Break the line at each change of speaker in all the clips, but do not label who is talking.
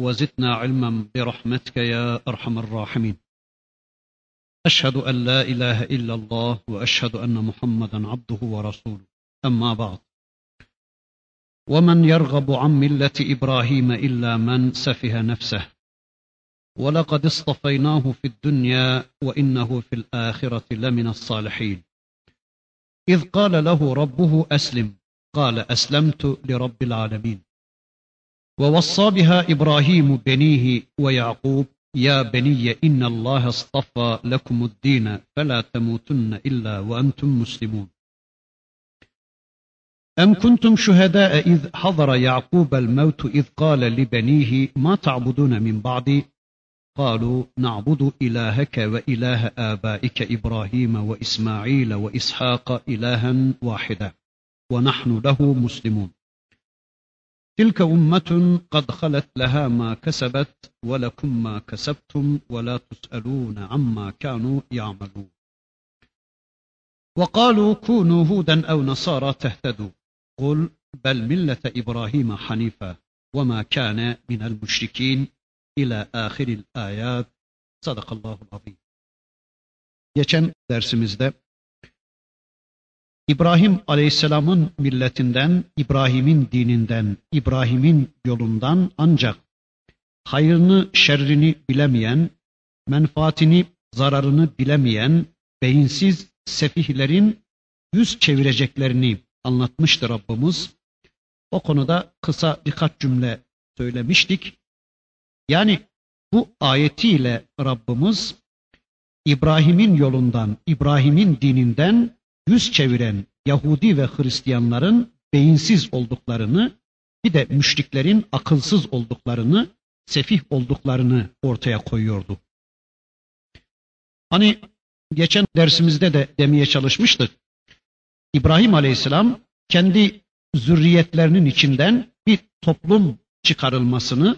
وزدنا علما برحمتك يا أرحم الراحمين. أشهد أن لا إله إلا الله وأشهد أن محمدا عبده ورسوله. أما بعد. ومن يرغب عن ملة إبراهيم إلا من سفه نفسه. ولقد اصطفيناه في الدنيا وإنه في الآخرة لمن الصالحين. إذ قال له ربه أسلم قال أسلمت لرب العالمين. ووصى بها إبراهيم بنيه ويعقوب يا بني إن الله اصطفى لكم الدين فلا تموتن إلا وأنتم مسلمون. أم كنتم شهداء إذ حضر يعقوب الموت إذ قال لبنيه ما تعبدون من بعدي؟ قالوا نعبد إلهك وإله آبائك إبراهيم وإسماعيل وإسحاق إلها واحدا ونحن له مسلمون. تلك أمة قد خلت لها ما كسبت ولكم ما كسبتم ولا تسألون عما كانوا يعملون. وقالوا كونوا هودا أو نصارى تهتدوا. قل بل ملة إبراهيم حنيفا وما كان من المشركين إلى آخر الآيات. صدق الله العظيم. Geçen dersimizde İbrahim Aleyhisselam'ın milletinden, İbrahim'in dininden, İbrahim'in yolundan ancak hayrını, şerrini bilemeyen, menfaatini, zararını bilemeyen, beyinsiz sefihlerin yüz çevireceklerini anlatmıştı Rabbimiz. O konuda kısa birkaç cümle söylemiştik. Yani bu ayetiyle Rabbimiz İbrahim'in yolundan, İbrahim'in dininden yüz çeviren Yahudi ve Hristiyanların beyinsiz olduklarını, bir de müşriklerin akılsız olduklarını, sefih olduklarını ortaya koyuyordu. Hani geçen dersimizde de demeye çalışmıştık. İbrahim Aleyhisselam kendi zürriyetlerinin içinden bir toplum çıkarılmasını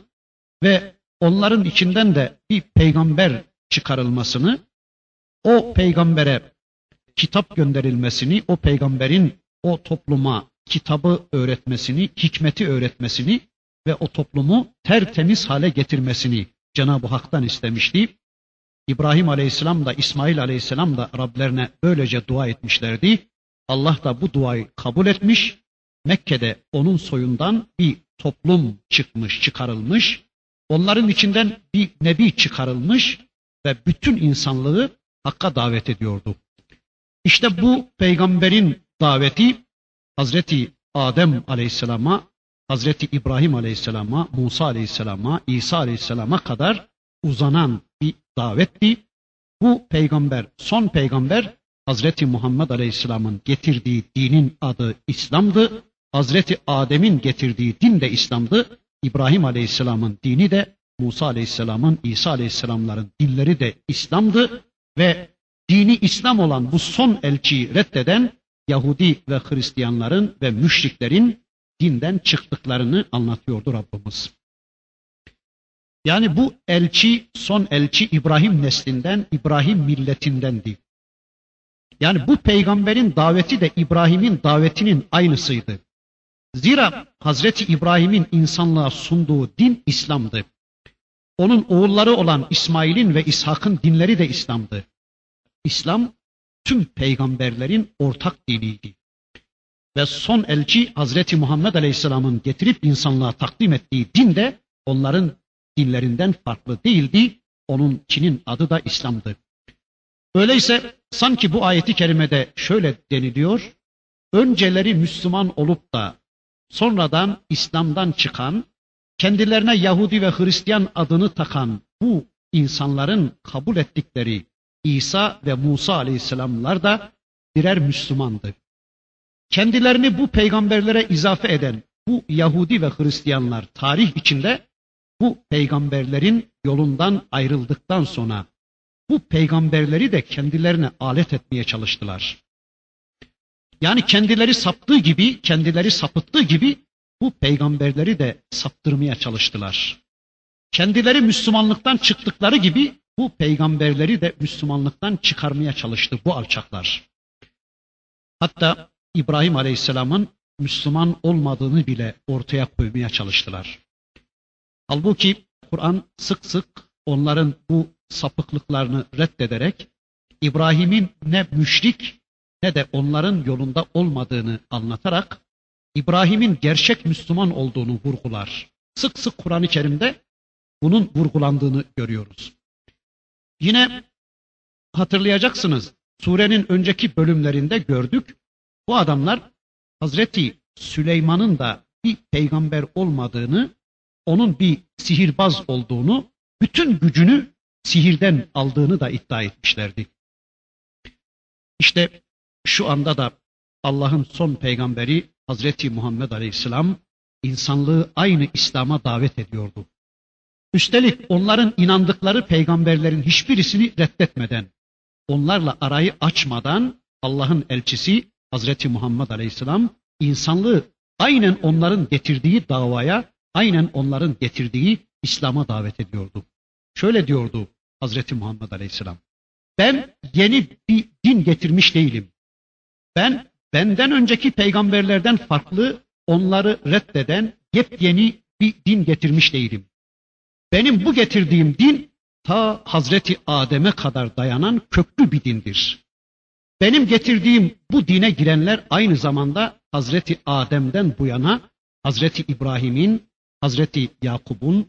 ve onların içinden de bir peygamber çıkarılmasını, o peygambere kitap gönderilmesini, o peygamberin o topluma kitabı öğretmesini, hikmeti öğretmesini ve o toplumu tertemiz hale getirmesini Cenab-ı Hak'tan istemişti. İbrahim Aleyhisselam da İsmail Aleyhisselam da Rablerine böylece dua etmişlerdi. Allah da bu duayı kabul etmiş. Mekke'de onun soyundan bir toplum çıkmış, çıkarılmış. Onların içinden bir nebi çıkarılmış ve bütün insanlığı Hakk'a davet ediyordu. İşte bu peygamberin daveti Hazreti Adem Aleyhisselam'a, Hazreti İbrahim Aleyhisselam'a, Musa Aleyhisselam'a, İsa Aleyhisselam'a kadar uzanan bir davetti. Bu peygamber, son peygamber Hazreti Muhammed Aleyhisselam'ın getirdiği dinin adı İslam'dı. Hazreti Adem'in getirdiği din de İslam'dı. İbrahim Aleyhisselam'ın dini de Musa Aleyhisselam'ın, İsa Aleyhisselam'ların dinleri de İslam'dı ve dini İslam olan bu son elçiyi reddeden Yahudi ve Hristiyanların ve müşriklerin dinden çıktıklarını anlatıyordu Rabbimiz. Yani bu elçi, son elçi İbrahim neslinden, İbrahim milletindendi. Yani bu peygamberin daveti de İbrahim'in davetinin aynısıydı. Zira Hazreti İbrahim'in insanlığa sunduğu din İslam'dı. Onun oğulları olan İsmail'in ve İshak'ın dinleri de İslam'dı. İslam tüm peygamberlerin ortak diniydi. Ve son elçi Hazreti Muhammed Aleyhisselam'ın getirip insanlığa takdim ettiği din de onların dinlerinden farklı değildi. Onun Çin'in adı da İslam'dı. Öyleyse sanki bu ayeti kerimede şöyle deniliyor. Önceleri Müslüman olup da sonradan İslam'dan çıkan, kendilerine Yahudi ve Hristiyan adını takan bu insanların kabul ettikleri İsa ve Musa aleyhisselamlar da birer Müslümandı. Kendilerini bu peygamberlere izafe eden bu Yahudi ve Hristiyanlar tarih içinde bu peygamberlerin yolundan ayrıldıktan sonra bu peygamberleri de kendilerine alet etmeye çalıştılar. Yani kendileri saptığı gibi, kendileri sapıttığı gibi bu peygamberleri de saptırmaya çalıştılar. Kendileri Müslümanlıktan çıktıkları gibi bu peygamberleri de Müslümanlıktan çıkarmaya çalıştı bu alçaklar. Hatta İbrahim Aleyhisselam'ın Müslüman olmadığını bile ortaya koymaya çalıştılar. Halbuki Kur'an sık sık onların bu sapıklıklarını reddederek İbrahim'in ne müşrik ne de onların yolunda olmadığını anlatarak İbrahim'in gerçek Müslüman olduğunu vurgular. Sık sık Kur'an-ı Kerim'de bunun vurgulandığını görüyoruz. Yine hatırlayacaksınız surenin önceki bölümlerinde gördük. Bu adamlar Hazreti Süleyman'ın da bir peygamber olmadığını, onun bir sihirbaz olduğunu, bütün gücünü sihirden aldığını da iddia etmişlerdi. İşte şu anda da Allah'ın son peygamberi Hazreti Muhammed Aleyhisselam insanlığı aynı İslam'a davet ediyordu. Üstelik onların inandıkları peygamberlerin hiçbirisini reddetmeden, onlarla arayı açmadan Allah'ın elçisi Hazreti Muhammed Aleyhisselam insanlığı aynen onların getirdiği davaya, aynen onların getirdiği İslam'a davet ediyordu. Şöyle diyordu Hazreti Muhammed Aleyhisselam. Ben yeni bir din getirmiş değilim. Ben benden önceki peygamberlerden farklı, onları reddeden yepyeni bir din getirmiş değilim. Benim bu getirdiğim din ta Hazreti Adem'e kadar dayanan köklü bir dindir. Benim getirdiğim bu dine girenler aynı zamanda Hazreti Adem'den bu yana Hazreti İbrahim'in, Hazreti Yakub'un,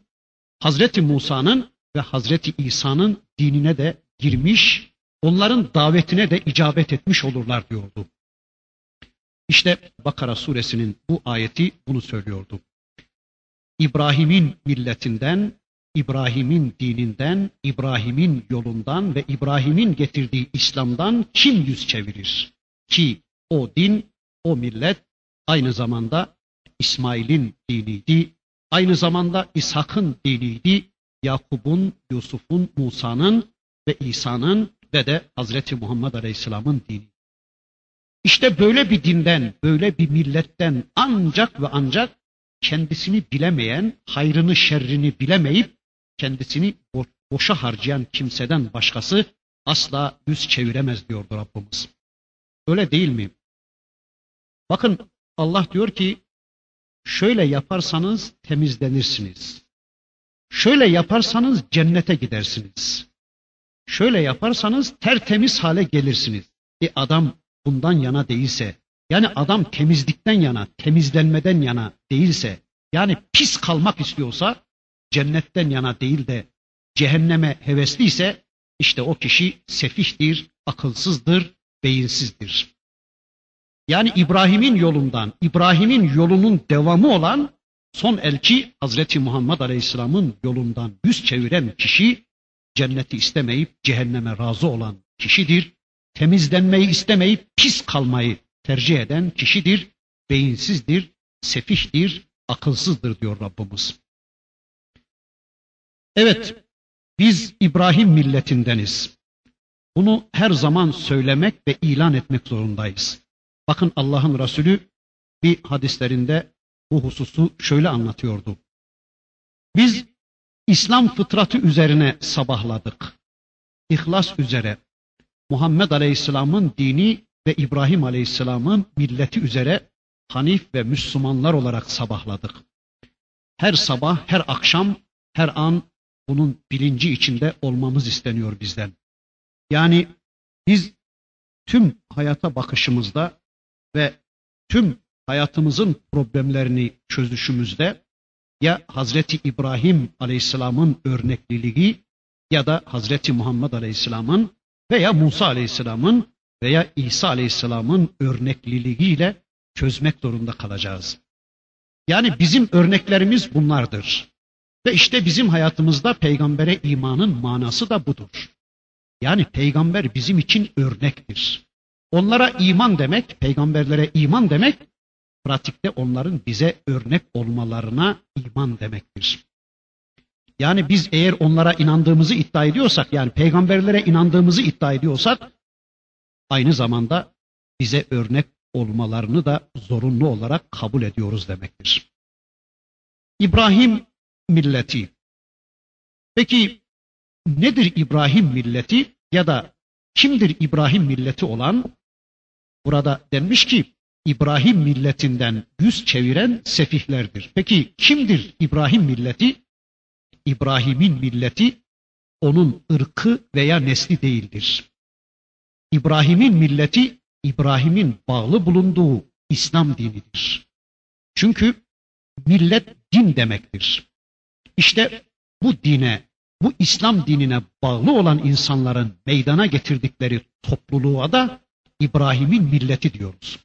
Hazreti Musa'nın ve Hazreti İsa'nın dinine de girmiş, onların davetine de icabet etmiş olurlar diyordu. İşte Bakara suresinin bu ayeti bunu söylüyordu. İbrahim'in milletinden, İbrahim'in dininden, İbrahim'in yolundan ve İbrahim'in getirdiği İslam'dan kim yüz çevirir? Ki o din, o millet aynı zamanda İsmail'in diniydi, aynı zamanda İshak'ın diniydi, Yakub'un, Yusuf'un, Musa'nın ve İsa'nın ve de Hazreti Muhammed Aleyhisselam'ın dini. İşte böyle bir dinden, böyle bir milletten ancak ve ancak kendisini bilemeyen, hayrını şerrini bilemeyip kendisini boşa harcayan kimseden başkası asla yüz çeviremez diyordu Rabbimiz. Öyle değil mi? Bakın Allah diyor ki şöyle yaparsanız temizlenirsiniz. Şöyle yaparsanız cennete gidersiniz. Şöyle yaparsanız tertemiz hale gelirsiniz. E adam bundan yana değilse, yani adam temizlikten yana, temizlenmeden yana değilse, yani pis kalmak istiyorsa, cennetten yana değil de cehenneme hevesliyse, işte o kişi sefihtir, akılsızdır, beyinsizdir. Yani İbrahim'in yolundan, İbrahim'in yolunun devamı olan son elçi Hazreti Muhammed Aleyhisselam'ın yolundan yüz çeviren kişi cenneti istemeyip cehenneme razı olan kişidir temizlenmeyi istemeyip pis kalmayı tercih eden kişidir, beyinsizdir, sefihtir, akılsızdır diyor Rabbimiz. Evet, biz İbrahim milletindeniz. Bunu her zaman söylemek ve ilan etmek zorundayız. Bakın Allah'ın Resulü bir hadislerinde bu hususu şöyle anlatıyordu. Biz İslam fıtratı üzerine sabahladık. İhlas üzere, Muhammed Aleyhisselam'ın dini ve İbrahim Aleyhisselam'ın milleti üzere Hanif ve Müslümanlar olarak sabahladık. Her sabah, her akşam, her an bunun bilinci içinde olmamız isteniyor bizden. Yani biz tüm hayata bakışımızda ve tüm hayatımızın problemlerini çözüşümüzde ya Hazreti İbrahim Aleyhisselam'ın örnekliliği ya da Hazreti Muhammed Aleyhisselam'ın veya Musa Aleyhisselam'ın veya İsa Aleyhisselam'ın örnekliliğiyle çözmek zorunda kalacağız. Yani bizim örneklerimiz bunlardır. Ve işte bizim hayatımızda peygambere imanın manası da budur. Yani peygamber bizim için örnektir. Onlara iman demek, peygamberlere iman demek, pratikte onların bize örnek olmalarına iman demektir. Yani biz eğer onlara inandığımızı iddia ediyorsak yani peygamberlere inandığımızı iddia ediyorsak aynı zamanda bize örnek olmalarını da zorunlu olarak kabul ediyoruz demektir. İbrahim milleti. Peki nedir İbrahim milleti ya da kimdir İbrahim milleti olan? Burada denmiş ki İbrahim milletinden yüz çeviren sefihlerdir. Peki kimdir İbrahim milleti? İbrahim'in milleti onun ırkı veya nesli değildir. İbrahim'in milleti İbrahim'in bağlı bulunduğu İslam dinidir. Çünkü millet din demektir. İşte bu dine, bu İslam dinine bağlı olan insanların meydana getirdikleri topluluğa da İbrahim'in milleti diyoruz.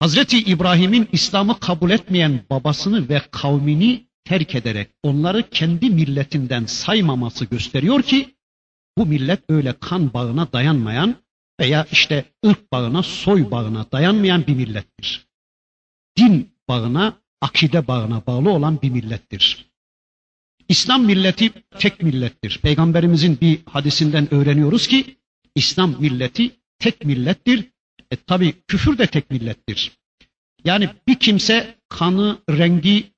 Hazreti İbrahim'in İslam'ı kabul etmeyen babasını ve kavmini terk ederek onları kendi milletinden saymaması gösteriyor ki bu millet öyle kan bağına dayanmayan veya işte ırk bağına, soy bağına dayanmayan bir millettir. Din bağına, akide bağına bağlı olan bir millettir. İslam milleti tek millettir. Peygamberimizin bir hadisinden öğreniyoruz ki İslam milleti tek millettir. E tabi küfür de tek millettir. Yani bir kimse kanı, rengi,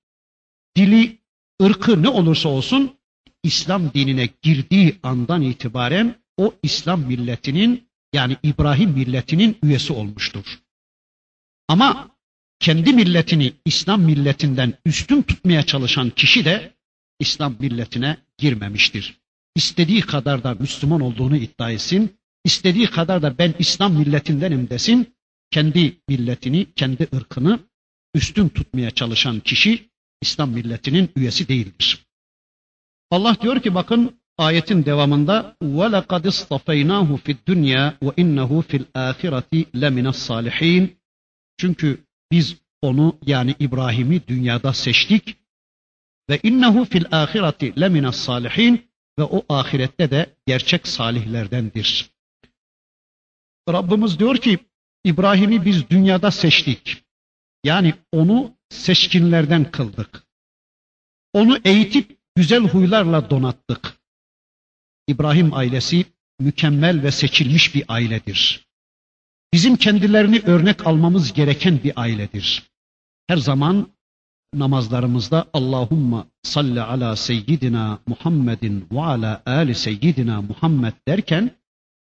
dili, ırkı ne olursa olsun İslam dinine girdiği andan itibaren o İslam milletinin yani İbrahim milletinin üyesi olmuştur. Ama kendi milletini İslam milletinden üstün tutmaya çalışan kişi de İslam milletine girmemiştir. İstediği kadar da Müslüman olduğunu iddia etsin, istediği kadar da ben İslam milletindenim desin, kendi milletini, kendi ırkını üstün tutmaya çalışan kişi İslam milletinin üyesi değildir. Allah diyor ki bakın ayetin devamında وَلَقَدْ اصْطَفَيْنَاهُ فِي الدُّنْيَا وَاِنَّهُ فِي الْآخِرَةِ لَمِنَ الصَّالِحِينَ Çünkü biz onu yani İbrahim'i dünyada seçtik ve innehu fil ahireti lemine salihin ve o ahirette de gerçek salihlerdendir. Rabbimiz diyor ki İbrahim'i biz dünyada seçtik. Yani onu seçkinlerden kıldık. Onu eğitip güzel huylarla donattık. İbrahim ailesi mükemmel ve seçilmiş bir ailedir. Bizim kendilerini örnek almamız gereken bir ailedir. Her zaman namazlarımızda Allahumma salli ala seyyidina Muhammedin ve ala ali seyyidina Muhammed derken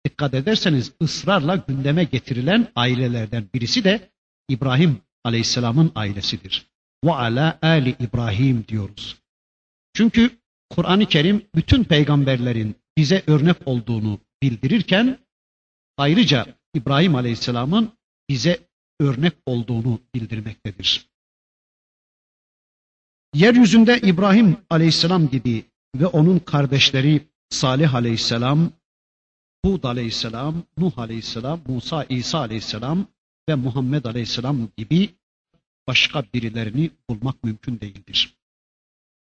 dikkat ederseniz ısrarla gündeme getirilen ailelerden birisi de İbrahim Aleyhisselam'ın ailesidir. Ve ala ali İbrahim diyoruz. Çünkü Kur'an-ı Kerim bütün peygamberlerin bize örnek olduğunu bildirirken ayrıca İbrahim Aleyhisselam'ın bize örnek olduğunu bildirmektedir. Yeryüzünde İbrahim Aleyhisselam gibi ve onun kardeşleri Salih Aleyhisselam, Hud Aleyhisselam, Nuh Aleyhisselam, Musa İsa Aleyhisselam ve Muhammed Aleyhisselam gibi başka birilerini bulmak mümkün değildir.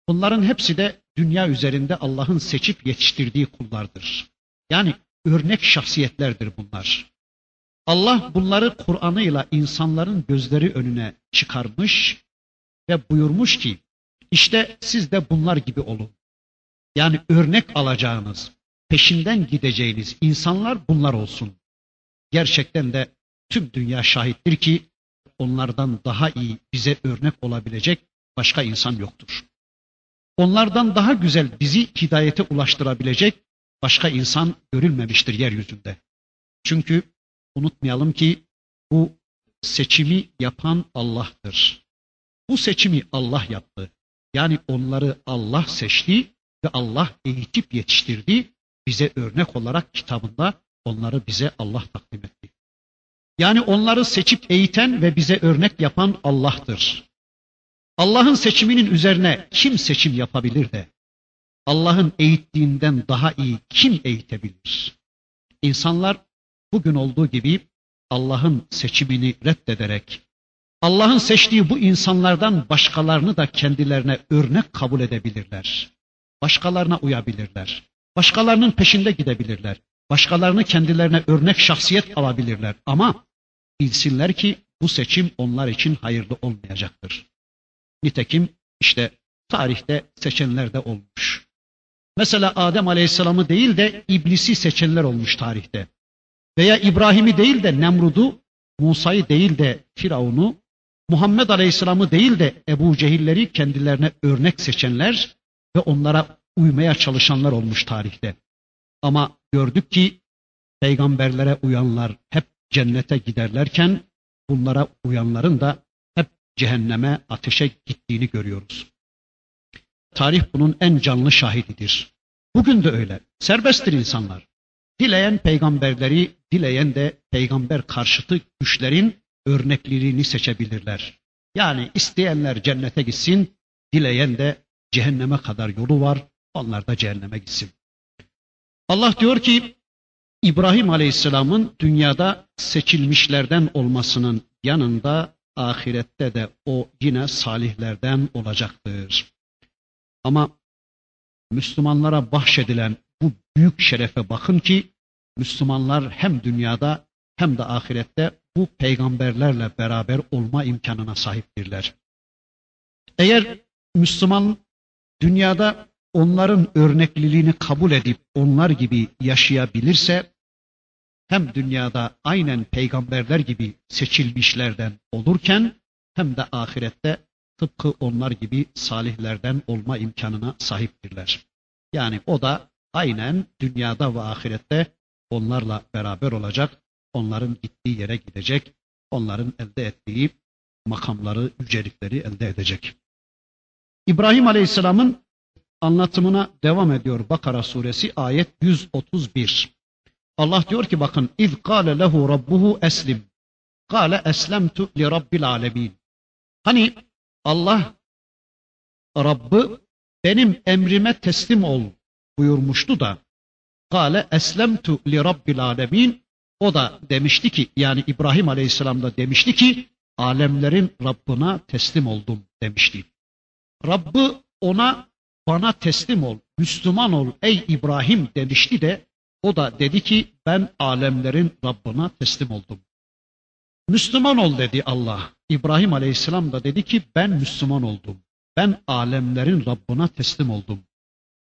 Bunların hepsi de dünya üzerinde Allah'ın seçip yetiştirdiği kullardır. Yani örnek şahsiyetlerdir bunlar. Allah bunları Kur'an'ıyla insanların gözleri önüne çıkarmış ve buyurmuş ki işte siz de bunlar gibi olun. Yani örnek alacağınız, peşinden gideceğiniz insanlar bunlar olsun. Gerçekten de tüm dünya şahittir ki onlardan daha iyi bize örnek olabilecek başka insan yoktur. Onlardan daha güzel bizi hidayete ulaştırabilecek başka insan görülmemiştir yeryüzünde. Çünkü unutmayalım ki bu seçimi yapan Allah'tır. Bu seçimi Allah yaptı. Yani onları Allah seçti ve Allah eğitip yetiştirdi. Bize örnek olarak kitabında onları bize Allah takdim etti. Yani onları seçip eğiten ve bize örnek yapan Allah'tır. Allah'ın seçiminin üzerine kim seçim yapabilir de Allah'ın eğittiğinden daha iyi kim eğitebilir? İnsanlar bugün olduğu gibi Allah'ın seçimini reddederek Allah'ın seçtiği bu insanlardan başkalarını da kendilerine örnek kabul edebilirler. Başkalarına uyabilirler. Başkalarının peşinde gidebilirler. Başkalarını kendilerine örnek şahsiyet alabilirler. Ama bilsinler ki bu seçim onlar için hayırlı olmayacaktır. Nitekim işte tarihte seçenler de olmuş. Mesela Adem Aleyhisselam'ı değil de iblisi seçenler olmuş tarihte. Veya İbrahim'i değil de Nemrud'u, Musa'yı değil de Firavun'u, Muhammed Aleyhisselam'ı değil de Ebu Cehilleri kendilerine örnek seçenler ve onlara uymaya çalışanlar olmuş tarihte. Ama gördük ki peygamberlere uyanlar hep cennete giderlerken bunlara uyanların da hep cehenneme, ateşe gittiğini görüyoruz. Tarih bunun en canlı şahididir. Bugün de öyle. Serbesttir insanlar. Dileyen peygamberleri, dileyen de peygamber karşıtı güçlerin örnekliliğini seçebilirler. Yani isteyenler cennete gitsin, dileyen de cehenneme kadar yolu var, onlar da cehenneme gitsin. Allah diyor ki İbrahim Aleyhisselam'ın dünyada seçilmişlerden olmasının yanında ahirette de o yine salihlerden olacaktır. Ama Müslümanlara bahşedilen bu büyük şerefe bakın ki Müslümanlar hem dünyada hem de ahirette bu peygamberlerle beraber olma imkanına sahiptirler. Eğer Müslüman dünyada onların örnekliliğini kabul edip onlar gibi yaşayabilirse hem dünyada aynen peygamberler gibi seçilmişlerden olurken hem de ahirette tıpkı onlar gibi salihlerden olma imkanına sahiptirler. Yani o da aynen dünyada ve ahirette onlarla beraber olacak, onların gittiği yere gidecek, onların elde ettiği makamları, yücelikleri elde edecek. İbrahim Aleyhisselam'ın anlatımına devam ediyor Bakara suresi ayet 131. Allah diyor ki bakın iz kâle lehu rabbuhu eslim. Kâle eslemtu li rabbil alemin. Hani Allah Rabbı benim emrime teslim ol buyurmuştu da Kale eslemtu li rabbil alemin o da demişti ki yani İbrahim Aleyhisselam da demişti ki alemlerin Rabbına teslim oldum demişti. Rabbı ona bana teslim ol, Müslüman ol ey İbrahim demişti de o da dedi ki ben alemlerin Rabbına teslim oldum. Müslüman ol dedi Allah. İbrahim Aleyhisselam da dedi ki ben Müslüman oldum. Ben alemlerin Rabbına teslim oldum.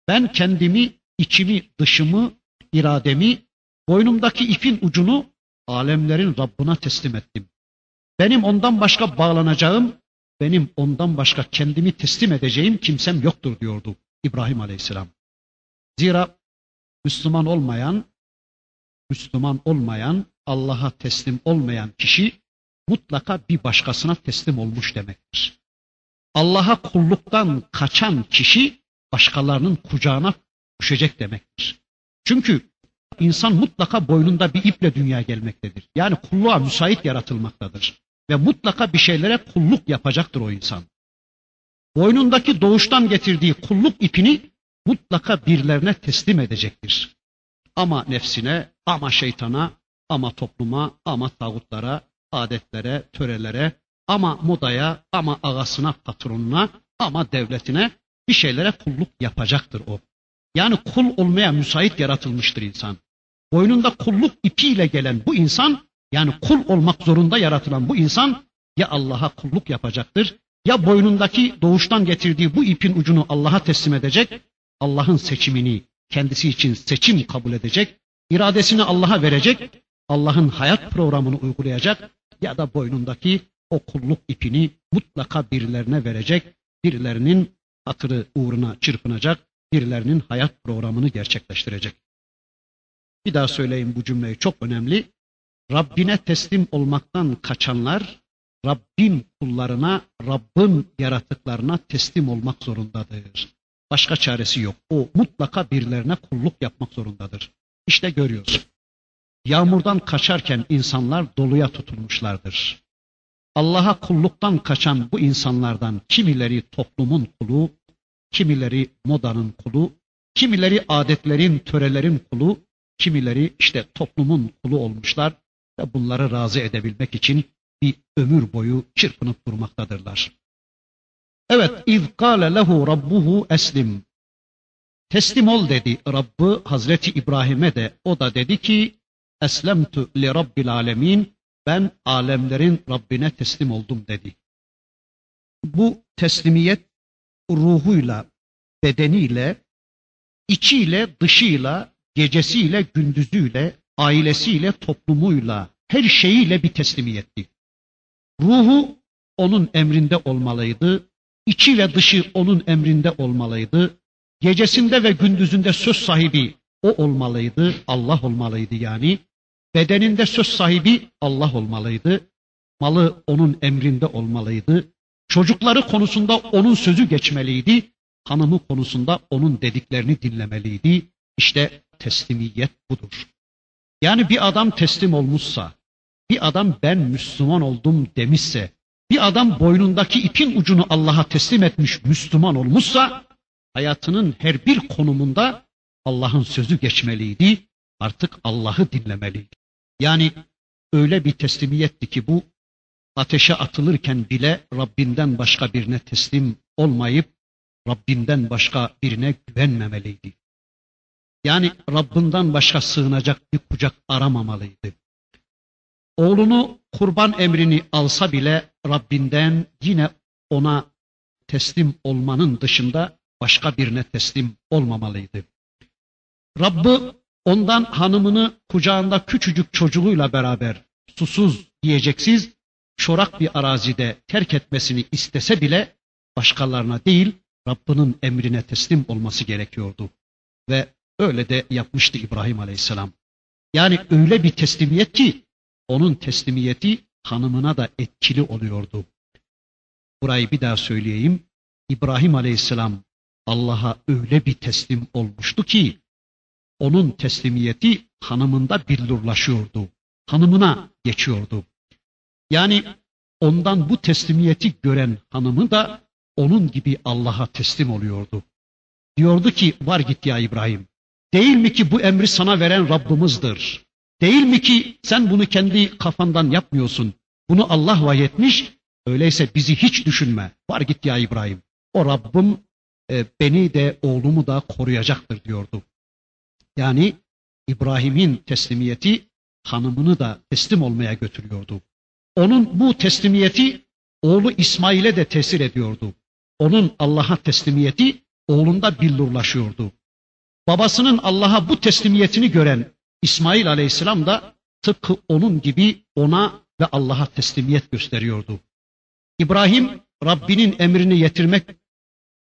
Ben kendimi, içimi, dışımı, irademi, boynumdaki ipin ucunu alemlerin Rabbına teslim ettim. Benim ondan başka bağlanacağım, benim ondan başka kendimi teslim edeceğim kimsem yoktur diyordu İbrahim Aleyhisselam. Zira Müslüman olmayan, Müslüman olmayan, Allah'a teslim olmayan kişi mutlaka bir başkasına teslim olmuş demektir. Allah'a kulluktan kaçan kişi başkalarının kucağına düşecek demektir. Çünkü insan mutlaka boynunda bir iple dünya gelmektedir. Yani kulluğa müsait yaratılmaktadır. Ve mutlaka bir şeylere kulluk yapacaktır o insan. Boynundaki doğuştan getirdiği kulluk ipini mutlaka birilerine teslim edecektir. Ama nefsine, ama şeytana, ama topluma, ama tağutlara, adetlere, törelere, ama modaya, ama ağasına, patronuna, ama devletine bir şeylere kulluk yapacaktır o. Yani kul olmaya müsait yaratılmıştır insan. Boynunda kulluk ipiyle gelen bu insan, yani kul olmak zorunda yaratılan bu insan ya Allah'a kulluk yapacaktır, ya boynundaki doğuştan getirdiği bu ipin ucunu Allah'a teslim edecek, Allah'ın seçimini kendisi için seçim kabul edecek, iradesini Allah'a verecek, Allah'ın hayat programını uygulayacak ya da boynundaki o kulluk ipini mutlaka birilerine verecek, birilerinin hatırı uğruna çırpınacak, birilerinin hayat programını gerçekleştirecek. Bir daha söyleyeyim bu cümleyi çok önemli. Rabbine teslim olmaktan kaçanlar Rabbin kullarına, Rabbin yaratıklarına teslim olmak zorundadır. Başka çaresi yok. O mutlaka birilerine kulluk yapmak zorundadır. İşte görüyoruz. Yağmurdan kaçarken insanlar doluya tutulmuşlardır. Allah'a kulluktan kaçan bu insanlardan kimileri toplumun kulu, kimileri modanın kulu, kimileri adetlerin, törelerin kulu, kimileri işte toplumun kulu olmuşlar ve bunları razı edebilmek için bir ömür boyu çırpınıp durmaktadırlar. Evet, iz kâle lehu rabbuhu eslim. Teslim ol dedi Rabbı Hazreti İbrahim'e de. O da dedi ki, eslemtu li rabbil alemin. Ben alemlerin Rabbine teslim oldum dedi. Bu teslimiyet ruhuyla, bedeniyle, içiyle, dışıyla, gecesiyle, gündüzüyle, ailesiyle, toplumuyla, her şeyiyle bir teslimiyetti. Ruhu onun emrinde olmalıydı, içi ve dışı onun emrinde olmalıydı, gecesinde ve gündüzünde söz sahibi o olmalıydı, Allah olmalıydı yani. Bedeninde söz sahibi Allah olmalıydı. Malı onun emrinde olmalıydı. Çocukları konusunda onun sözü geçmeliydi. Hanımı konusunda onun dediklerini dinlemeliydi. İşte teslimiyet budur. Yani bir adam teslim olmuşsa, bir adam ben Müslüman oldum demişse, bir adam boynundaki ipin ucunu Allah'a teslim etmiş Müslüman olmuşsa, hayatının her bir konumunda Allah'ın sözü geçmeliydi. Artık Allah'ı dinlemeliydi. Yani öyle bir teslimiyetti ki bu ateşe atılırken bile Rabbinden başka birine teslim olmayıp Rabbinden başka birine güvenmemeliydi. Yani Rabbinden başka sığınacak bir kucak aramamalıydı. Oğlunu kurban emrini alsa bile Rabbinden yine ona teslim olmanın dışında başka birine teslim olmamalıydı. Rabbı ondan hanımını kucağında küçücük çocuğuyla beraber susuz, yiyeceksiz, çorak bir arazide terk etmesini istese bile başkalarına değil Rabbinin emrine teslim olması gerekiyordu. Ve öyle de yapmıştı İbrahim Aleyhisselam. Yani öyle bir teslimiyet ki onun teslimiyeti hanımına da etkili oluyordu. Burayı bir daha söyleyeyim. İbrahim Aleyhisselam Allah'a öyle bir teslim olmuştu ki onun teslimiyeti hanımında billurlaşıyordu. Hanımına geçiyordu. Yani ondan bu teslimiyeti gören hanımı da onun gibi Allah'a teslim oluyordu. Diyordu ki var git ya İbrahim. Değil mi ki bu emri sana veren Rabbimizdir? Değil mi ki sen bunu kendi kafandan yapmıyorsun? Bunu Allah vahyetmiş. Öyleyse bizi hiç düşünme. Var git ya İbrahim. O Rabbim e, beni de oğlumu da koruyacaktır diyordu. Yani İbrahim'in teslimiyeti hanımını da teslim olmaya götürüyordu. Onun bu teslimiyeti oğlu İsmail'e de tesir ediyordu. Onun Allah'a teslimiyeti oğlunda billurlaşıyordu. Babasının Allah'a bu teslimiyetini gören İsmail aleyhisselam da tıpkı onun gibi ona ve Allah'a teslimiyet gösteriyordu. İbrahim Rabbinin emrini yetirmek,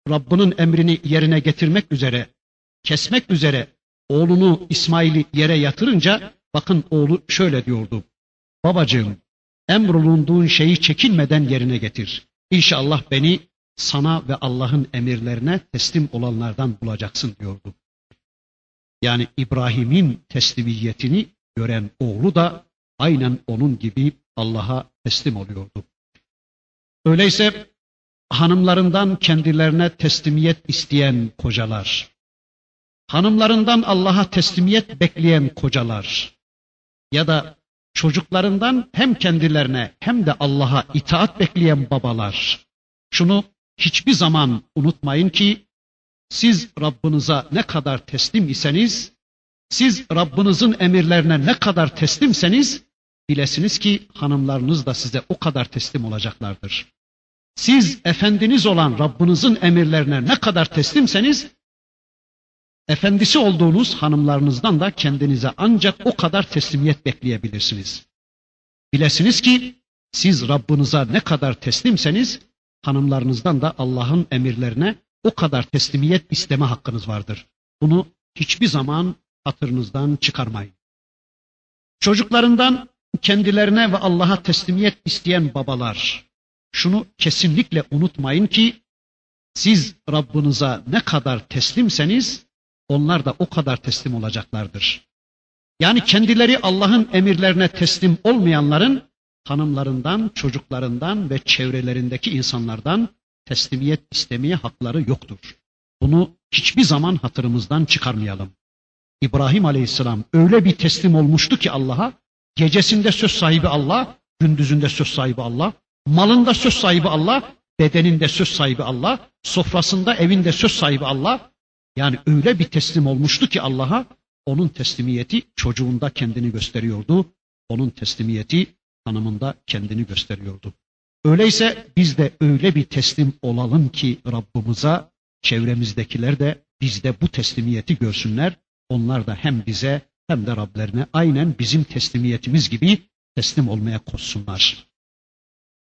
Rabbinin emrini yerine getirmek üzere, kesmek üzere oğlunu İsmail'i yere yatırınca bakın oğlu şöyle diyordu. Babacığım emrolunduğun şeyi çekinmeden yerine getir. İnşallah beni sana ve Allah'ın emirlerine teslim olanlardan bulacaksın diyordu. Yani İbrahim'in teslimiyetini gören oğlu da aynen onun gibi Allah'a teslim oluyordu. Öyleyse hanımlarından kendilerine teslimiyet isteyen kocalar, hanımlarından Allah'a teslimiyet bekleyen kocalar ya da çocuklarından hem kendilerine hem de Allah'a itaat bekleyen babalar şunu hiçbir zaman unutmayın ki siz Rabbinize ne kadar teslim iseniz, siz Rabbinizin emirlerine ne kadar teslimseniz bilesiniz ki hanımlarınız da size o kadar teslim olacaklardır. Siz efendiniz olan Rabbinizin emirlerine ne kadar teslimseniz efendisi olduğunuz hanımlarınızdan da kendinize ancak o kadar teslimiyet bekleyebilirsiniz. Bilesiniz ki siz Rabbinize ne kadar teslimseniz hanımlarınızdan da Allah'ın emirlerine o kadar teslimiyet isteme hakkınız vardır. Bunu hiçbir zaman hatırınızdan çıkarmayın. Çocuklarından kendilerine ve Allah'a teslimiyet isteyen babalar şunu kesinlikle unutmayın ki siz Rabbinize ne kadar teslimseniz onlar da o kadar teslim olacaklardır. Yani kendileri Allah'ın emirlerine teslim olmayanların hanımlarından, çocuklarından ve çevrelerindeki insanlardan teslimiyet istemeye hakları yoktur. Bunu hiçbir zaman hatırımızdan çıkarmayalım. İbrahim Aleyhisselam öyle bir teslim olmuştu ki Allah'a, gecesinde söz sahibi Allah, gündüzünde söz sahibi Allah, malında söz sahibi Allah, bedeninde söz sahibi Allah, sofrasında evinde söz sahibi Allah. Yani öyle bir teslim olmuştu ki Allah'a, onun teslimiyeti çocuğunda kendini gösteriyordu. Onun teslimiyeti hanımında kendini gösteriyordu. Öyleyse biz de öyle bir teslim olalım ki Rabbimize çevremizdekiler de bizde bu teslimiyeti görsünler. Onlar da hem bize hem de Rablerine aynen bizim teslimiyetimiz gibi teslim olmaya koşsunlar.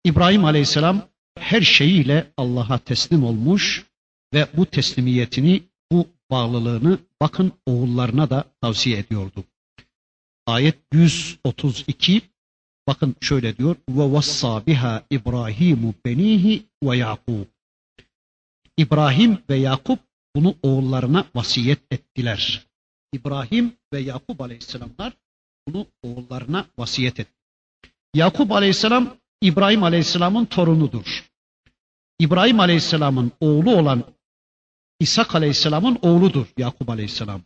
İbrahim Aleyhisselam her şeyiyle Allah'a teslim olmuş ve bu teslimiyetini, bu bağlılığını bakın oğullarına da tavsiye ediyordu. Ayet 132 bakın şöyle diyor ve vassa biha İbrahimu benihi ve Yakub. İbrahim ve Yakup bunu oğullarına vasiyet ettiler. İbrahim ve Yakup aleyhisselamlar bunu oğullarına vasiyet etti. Yakup aleyhisselam İbrahim aleyhisselamın torunudur. İbrahim aleyhisselamın oğlu olan İshak aleyhisselamın oğludur Yakup aleyhisselam.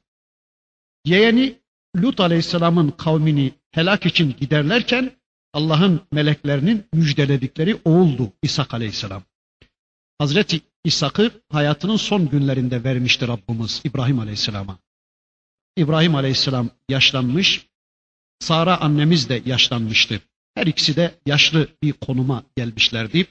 Yeğeni Lut aleyhisselamın kavmini helak için giderlerken Allah'ın meleklerinin müjdeledikleri oğuldu İshak aleyhisselam. Hazreti İshak'ı hayatının son günlerinde vermişti Rabbimiz İbrahim aleyhisselama. İbrahim aleyhisselam yaşlanmış, Sara annemiz de yaşlanmıştı. Her ikisi de yaşlı bir konuma gelmişlerdi.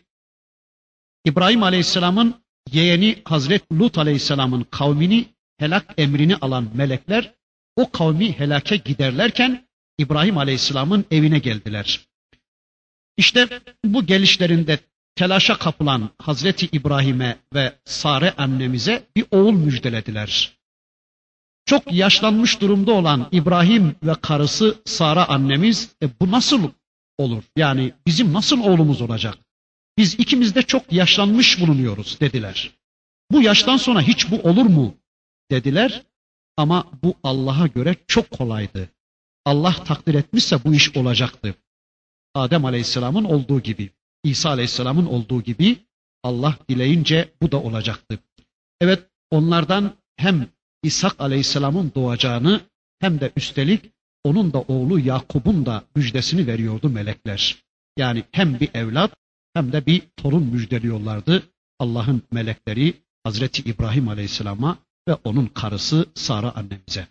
İbrahim aleyhisselamın yeğeni Hazret Lut aleyhisselamın kavmini helak emrini alan melekler o kavmi helake giderlerken İbrahim aleyhisselamın evine geldiler. İşte bu gelişlerinde telaşa kapılan Hazreti İbrahim'e ve Sare annemize bir oğul müjdelediler. Çok yaşlanmış durumda olan İbrahim ve karısı Sara annemiz e, bu nasıl olur? Yani bizim nasıl oğlumuz olacak? Biz ikimiz de çok yaşlanmış bulunuyoruz dediler. Bu yaştan sonra hiç bu olur mu? dediler. Ama bu Allah'a göre çok kolaydı. Allah takdir etmişse bu iş olacaktı. Adem Aleyhisselam'ın olduğu gibi, İsa Aleyhisselam'ın olduğu gibi Allah dileyince bu da olacaktı. Evet onlardan hem İshak Aleyhisselam'ın doğacağını hem de üstelik onun da oğlu Yakub'un da müjdesini veriyordu melekler. Yani hem bir evlat hem de bir torun müjdeliyorlardı Allah'ın melekleri Hazreti İbrahim Aleyhisselam'a ve onun karısı Sara annemize.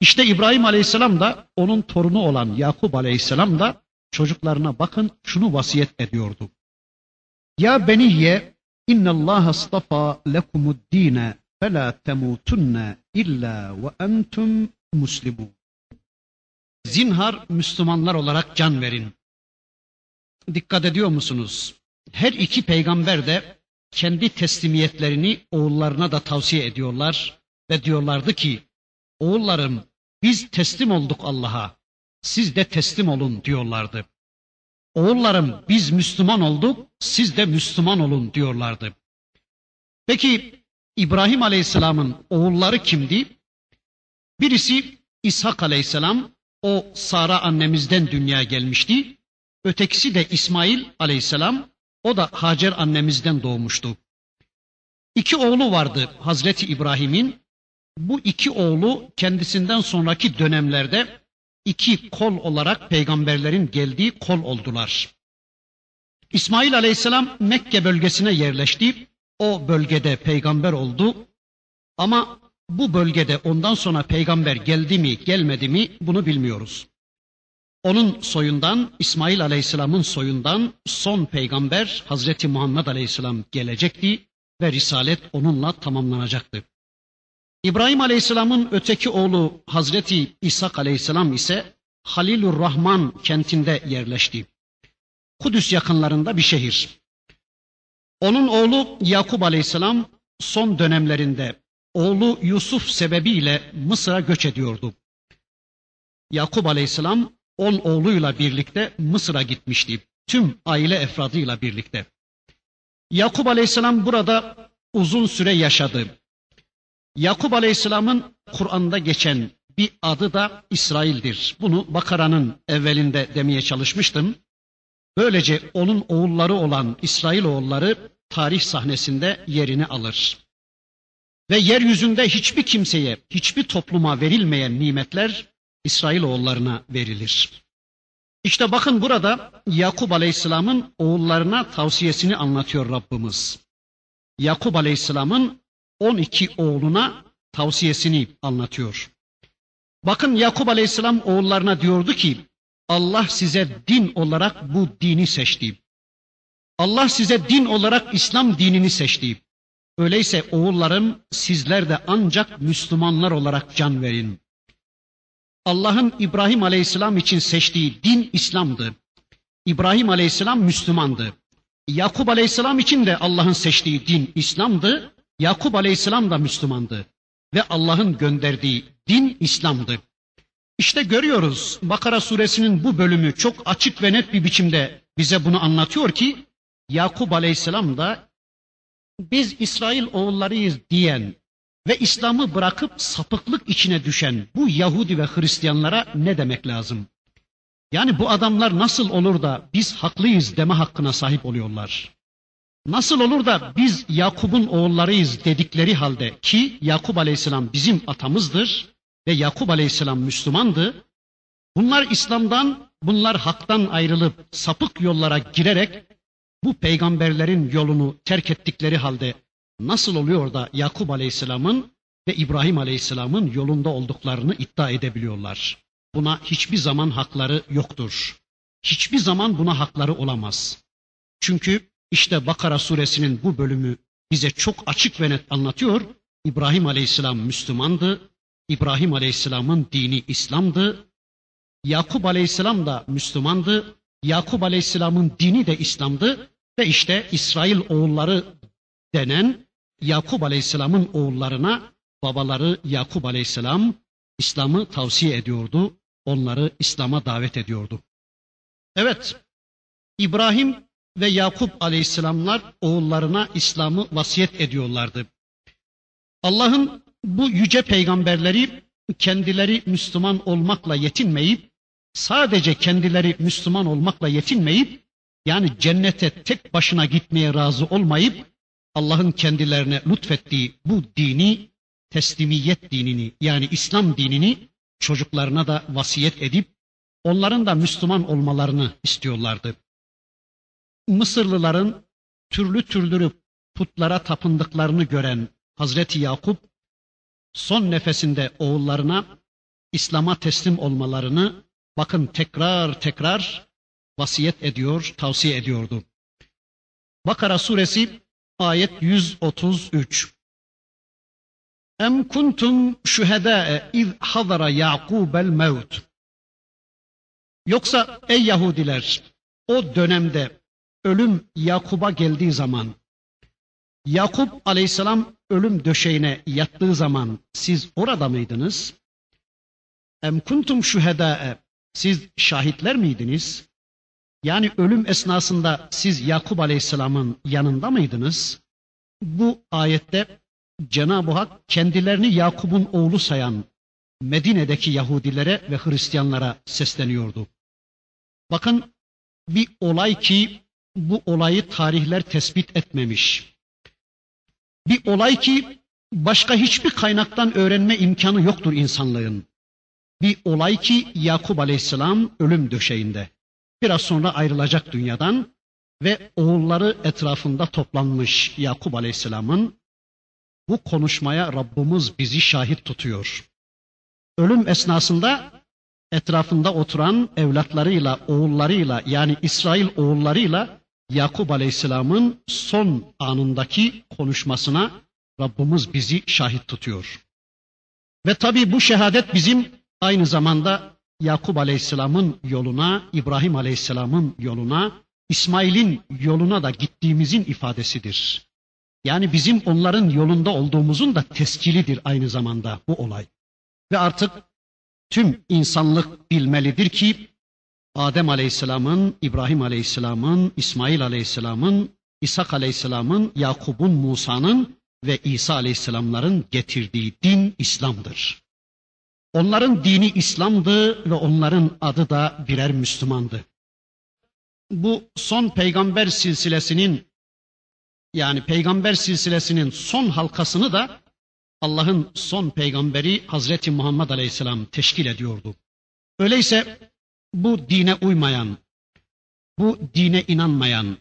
İşte İbrahim Aleyhisselam da onun torunu olan Yakup Aleyhisselam da çocuklarına bakın şunu vasiyet ediyordu. Ya beniye innallaha astafa lekumud dine fela temutunne illa ve entum muslimun. Zinhar Müslümanlar olarak can verin. Dikkat ediyor musunuz? Her iki peygamber de kendi teslimiyetlerini oğullarına da tavsiye ediyorlar ve diyorlardı ki oğullarım biz teslim olduk Allah'a siz de teslim olun diyorlardı. Oğullarım biz Müslüman olduk siz de Müslüman olun diyorlardı. Peki İbrahim Aleyhisselam'ın oğulları kimdi? Birisi İshak Aleyhisselam, o Sara annemizden dünyaya gelmişti. Ötekisi de İsmail Aleyhisselam, o da Hacer annemizden doğmuştu. İki oğlu vardı Hazreti İbrahim'in. Bu iki oğlu kendisinden sonraki dönemlerde iki kol olarak peygamberlerin geldiği kol oldular. İsmail Aleyhisselam Mekke bölgesine yerleşti. O bölgede peygamber oldu. Ama bu bölgede ondan sonra peygamber geldi mi gelmedi mi bunu bilmiyoruz. Onun soyundan İsmail Aleyhisselam'ın soyundan son peygamber Hazreti Muhammed Aleyhisselam gelecekti ve risalet onunla tamamlanacaktı. İbrahim Aleyhisselam'ın öteki oğlu Hazreti İshak Aleyhisselam ise Halilur Rahman kentinde yerleşti. Kudüs yakınlarında bir şehir. Onun oğlu Yakup Aleyhisselam son dönemlerinde oğlu Yusuf sebebiyle Mısır'a göç ediyordu. Yakup Aleyhisselam on oğluyla birlikte Mısır'a gitmişti. Tüm aile efradıyla birlikte. Yakup Aleyhisselam burada uzun süre yaşadı. Yakup Aleyhisselam'ın Kur'an'da geçen bir adı da İsrail'dir. Bunu Bakara'nın evvelinde demeye çalışmıştım. Böylece onun oğulları olan İsrail oğulları tarih sahnesinde yerini alır. Ve yeryüzünde hiçbir kimseye, hiçbir topluma verilmeyen nimetler İsrail oğullarına verilir. İşte bakın burada Yakup Aleyhisselam'ın oğullarına tavsiyesini anlatıyor Rabbimiz. Yakup Aleyhisselam'ın 12 oğluna tavsiyesini anlatıyor. Bakın Yakup Aleyhisselam oğullarına diyordu ki Allah size din olarak bu dini seçti. Allah size din olarak İslam dinini seçti. Öyleyse oğullarım sizler de ancak Müslümanlar olarak can verin. Allah'ın İbrahim Aleyhisselam için seçtiği din İslam'dı. İbrahim Aleyhisselam Müslümandı. Yakup Aleyhisselam için de Allah'ın seçtiği din İslam'dı. Yakup Aleyhisselam da Müslümandı. Ve Allah'ın gönderdiği din İslam'dı. İşte görüyoruz Bakara suresinin bu bölümü çok açık ve net bir biçimde bize bunu anlatıyor ki Yakup Aleyhisselam da biz İsrail oğullarıyız diyen ve İslam'ı bırakıp sapıklık içine düşen bu Yahudi ve Hristiyanlara ne demek lazım? Yani bu adamlar nasıl olur da biz haklıyız deme hakkına sahip oluyorlar? Nasıl olur da biz Yakup'un oğullarıyız dedikleri halde ki Yakup Aleyhisselam bizim atamızdır ve Yakup Aleyhisselam Müslümandı. Bunlar İslam'dan, bunlar haktan ayrılıp sapık yollara girerek bu peygamberlerin yolunu terk ettikleri halde nasıl oluyor da Yakup Aleyhisselam'ın ve İbrahim Aleyhisselam'ın yolunda olduklarını iddia edebiliyorlar. Buna hiçbir zaman hakları yoktur. Hiçbir zaman buna hakları olamaz. Çünkü işte Bakara suresinin bu bölümü bize çok açık ve net anlatıyor. İbrahim Aleyhisselam Müslümandı. İbrahim Aleyhisselam'ın dini İslam'dı. Yakup Aleyhisselam da Müslümandı. Yakup Aleyhisselam'ın dini de İslam'dı ve işte İsrail oğulları denen Yakup Aleyhisselam'ın oğullarına babaları Yakup Aleyhisselam İslam'ı tavsiye ediyordu. Onları İslam'a davet ediyordu. Evet, İbrahim ve Yakup Aleyhisselamlar oğullarına İslam'ı vasiyet ediyorlardı. Allah'ın bu yüce peygamberleri kendileri Müslüman olmakla yetinmeyip sadece kendileri Müslüman olmakla yetinmeyip yani cennete tek başına gitmeye razı olmayıp Allah'ın kendilerine lütfettiği bu dini teslimiyet dinini yani İslam dinini çocuklarına da vasiyet edip onların da Müslüman olmalarını istiyorlardı. Mısırlıların türlü türlü putlara tapındıklarını gören Hazreti Yakup son nefesinde oğullarına İslam'a teslim olmalarını bakın tekrar tekrar vasiyet ediyor, tavsiye ediyordu. Bakara suresi ayet 133. Em kuntum şühedâe iz hadara Yakubel mevt. Yoksa ey Yahudiler o dönemde ölüm Yakub'a geldiği zaman Yakup aleyhisselam ölüm döşeğine yattığı zaman siz orada mıydınız? Em kuntum şühedâe siz şahitler miydiniz? Yani ölüm esnasında siz Yakup Aleyhisselam'ın yanında mıydınız? Bu ayette Cenab-ı Hak kendilerini Yakup'un oğlu sayan Medine'deki Yahudilere ve Hristiyanlara sesleniyordu. Bakın bir olay ki bu olayı tarihler tespit etmemiş. Bir olay ki başka hiçbir kaynaktan öğrenme imkanı yoktur insanlığın. Bir olay ki Yakup Aleyhisselam ölüm döşeğinde. Biraz sonra ayrılacak dünyadan ve oğulları etrafında toplanmış Yakup Aleyhisselam'ın bu konuşmaya Rabbimiz bizi şahit tutuyor. Ölüm esnasında etrafında oturan evlatlarıyla, oğullarıyla yani İsrail oğullarıyla Yakup Aleyhisselam'ın son anındaki konuşmasına Rabbimiz bizi şahit tutuyor. Ve tabi bu şehadet bizim aynı zamanda Yakup Aleyhisselam'ın yoluna, İbrahim Aleyhisselam'ın yoluna, İsmail'in yoluna da gittiğimizin ifadesidir. Yani bizim onların yolunda olduğumuzun da teskilidir aynı zamanda bu olay. Ve artık tüm insanlık bilmelidir ki Adem Aleyhisselam'ın, İbrahim Aleyhisselam'ın, İsmail Aleyhisselam'ın, İshak Aleyhisselam'ın, Yakub'un, Musa'nın ve İsa Aleyhisselamların getirdiği din İslam'dır. Onların dini İslam'dı ve onların adı da birer Müslümandı. Bu son peygamber silsilesinin yani peygamber silsilesinin son halkasını da Allah'ın son peygamberi Hazreti Muhammed Aleyhisselam teşkil ediyordu. Öyleyse bu dine uymayan, bu dine inanmayan,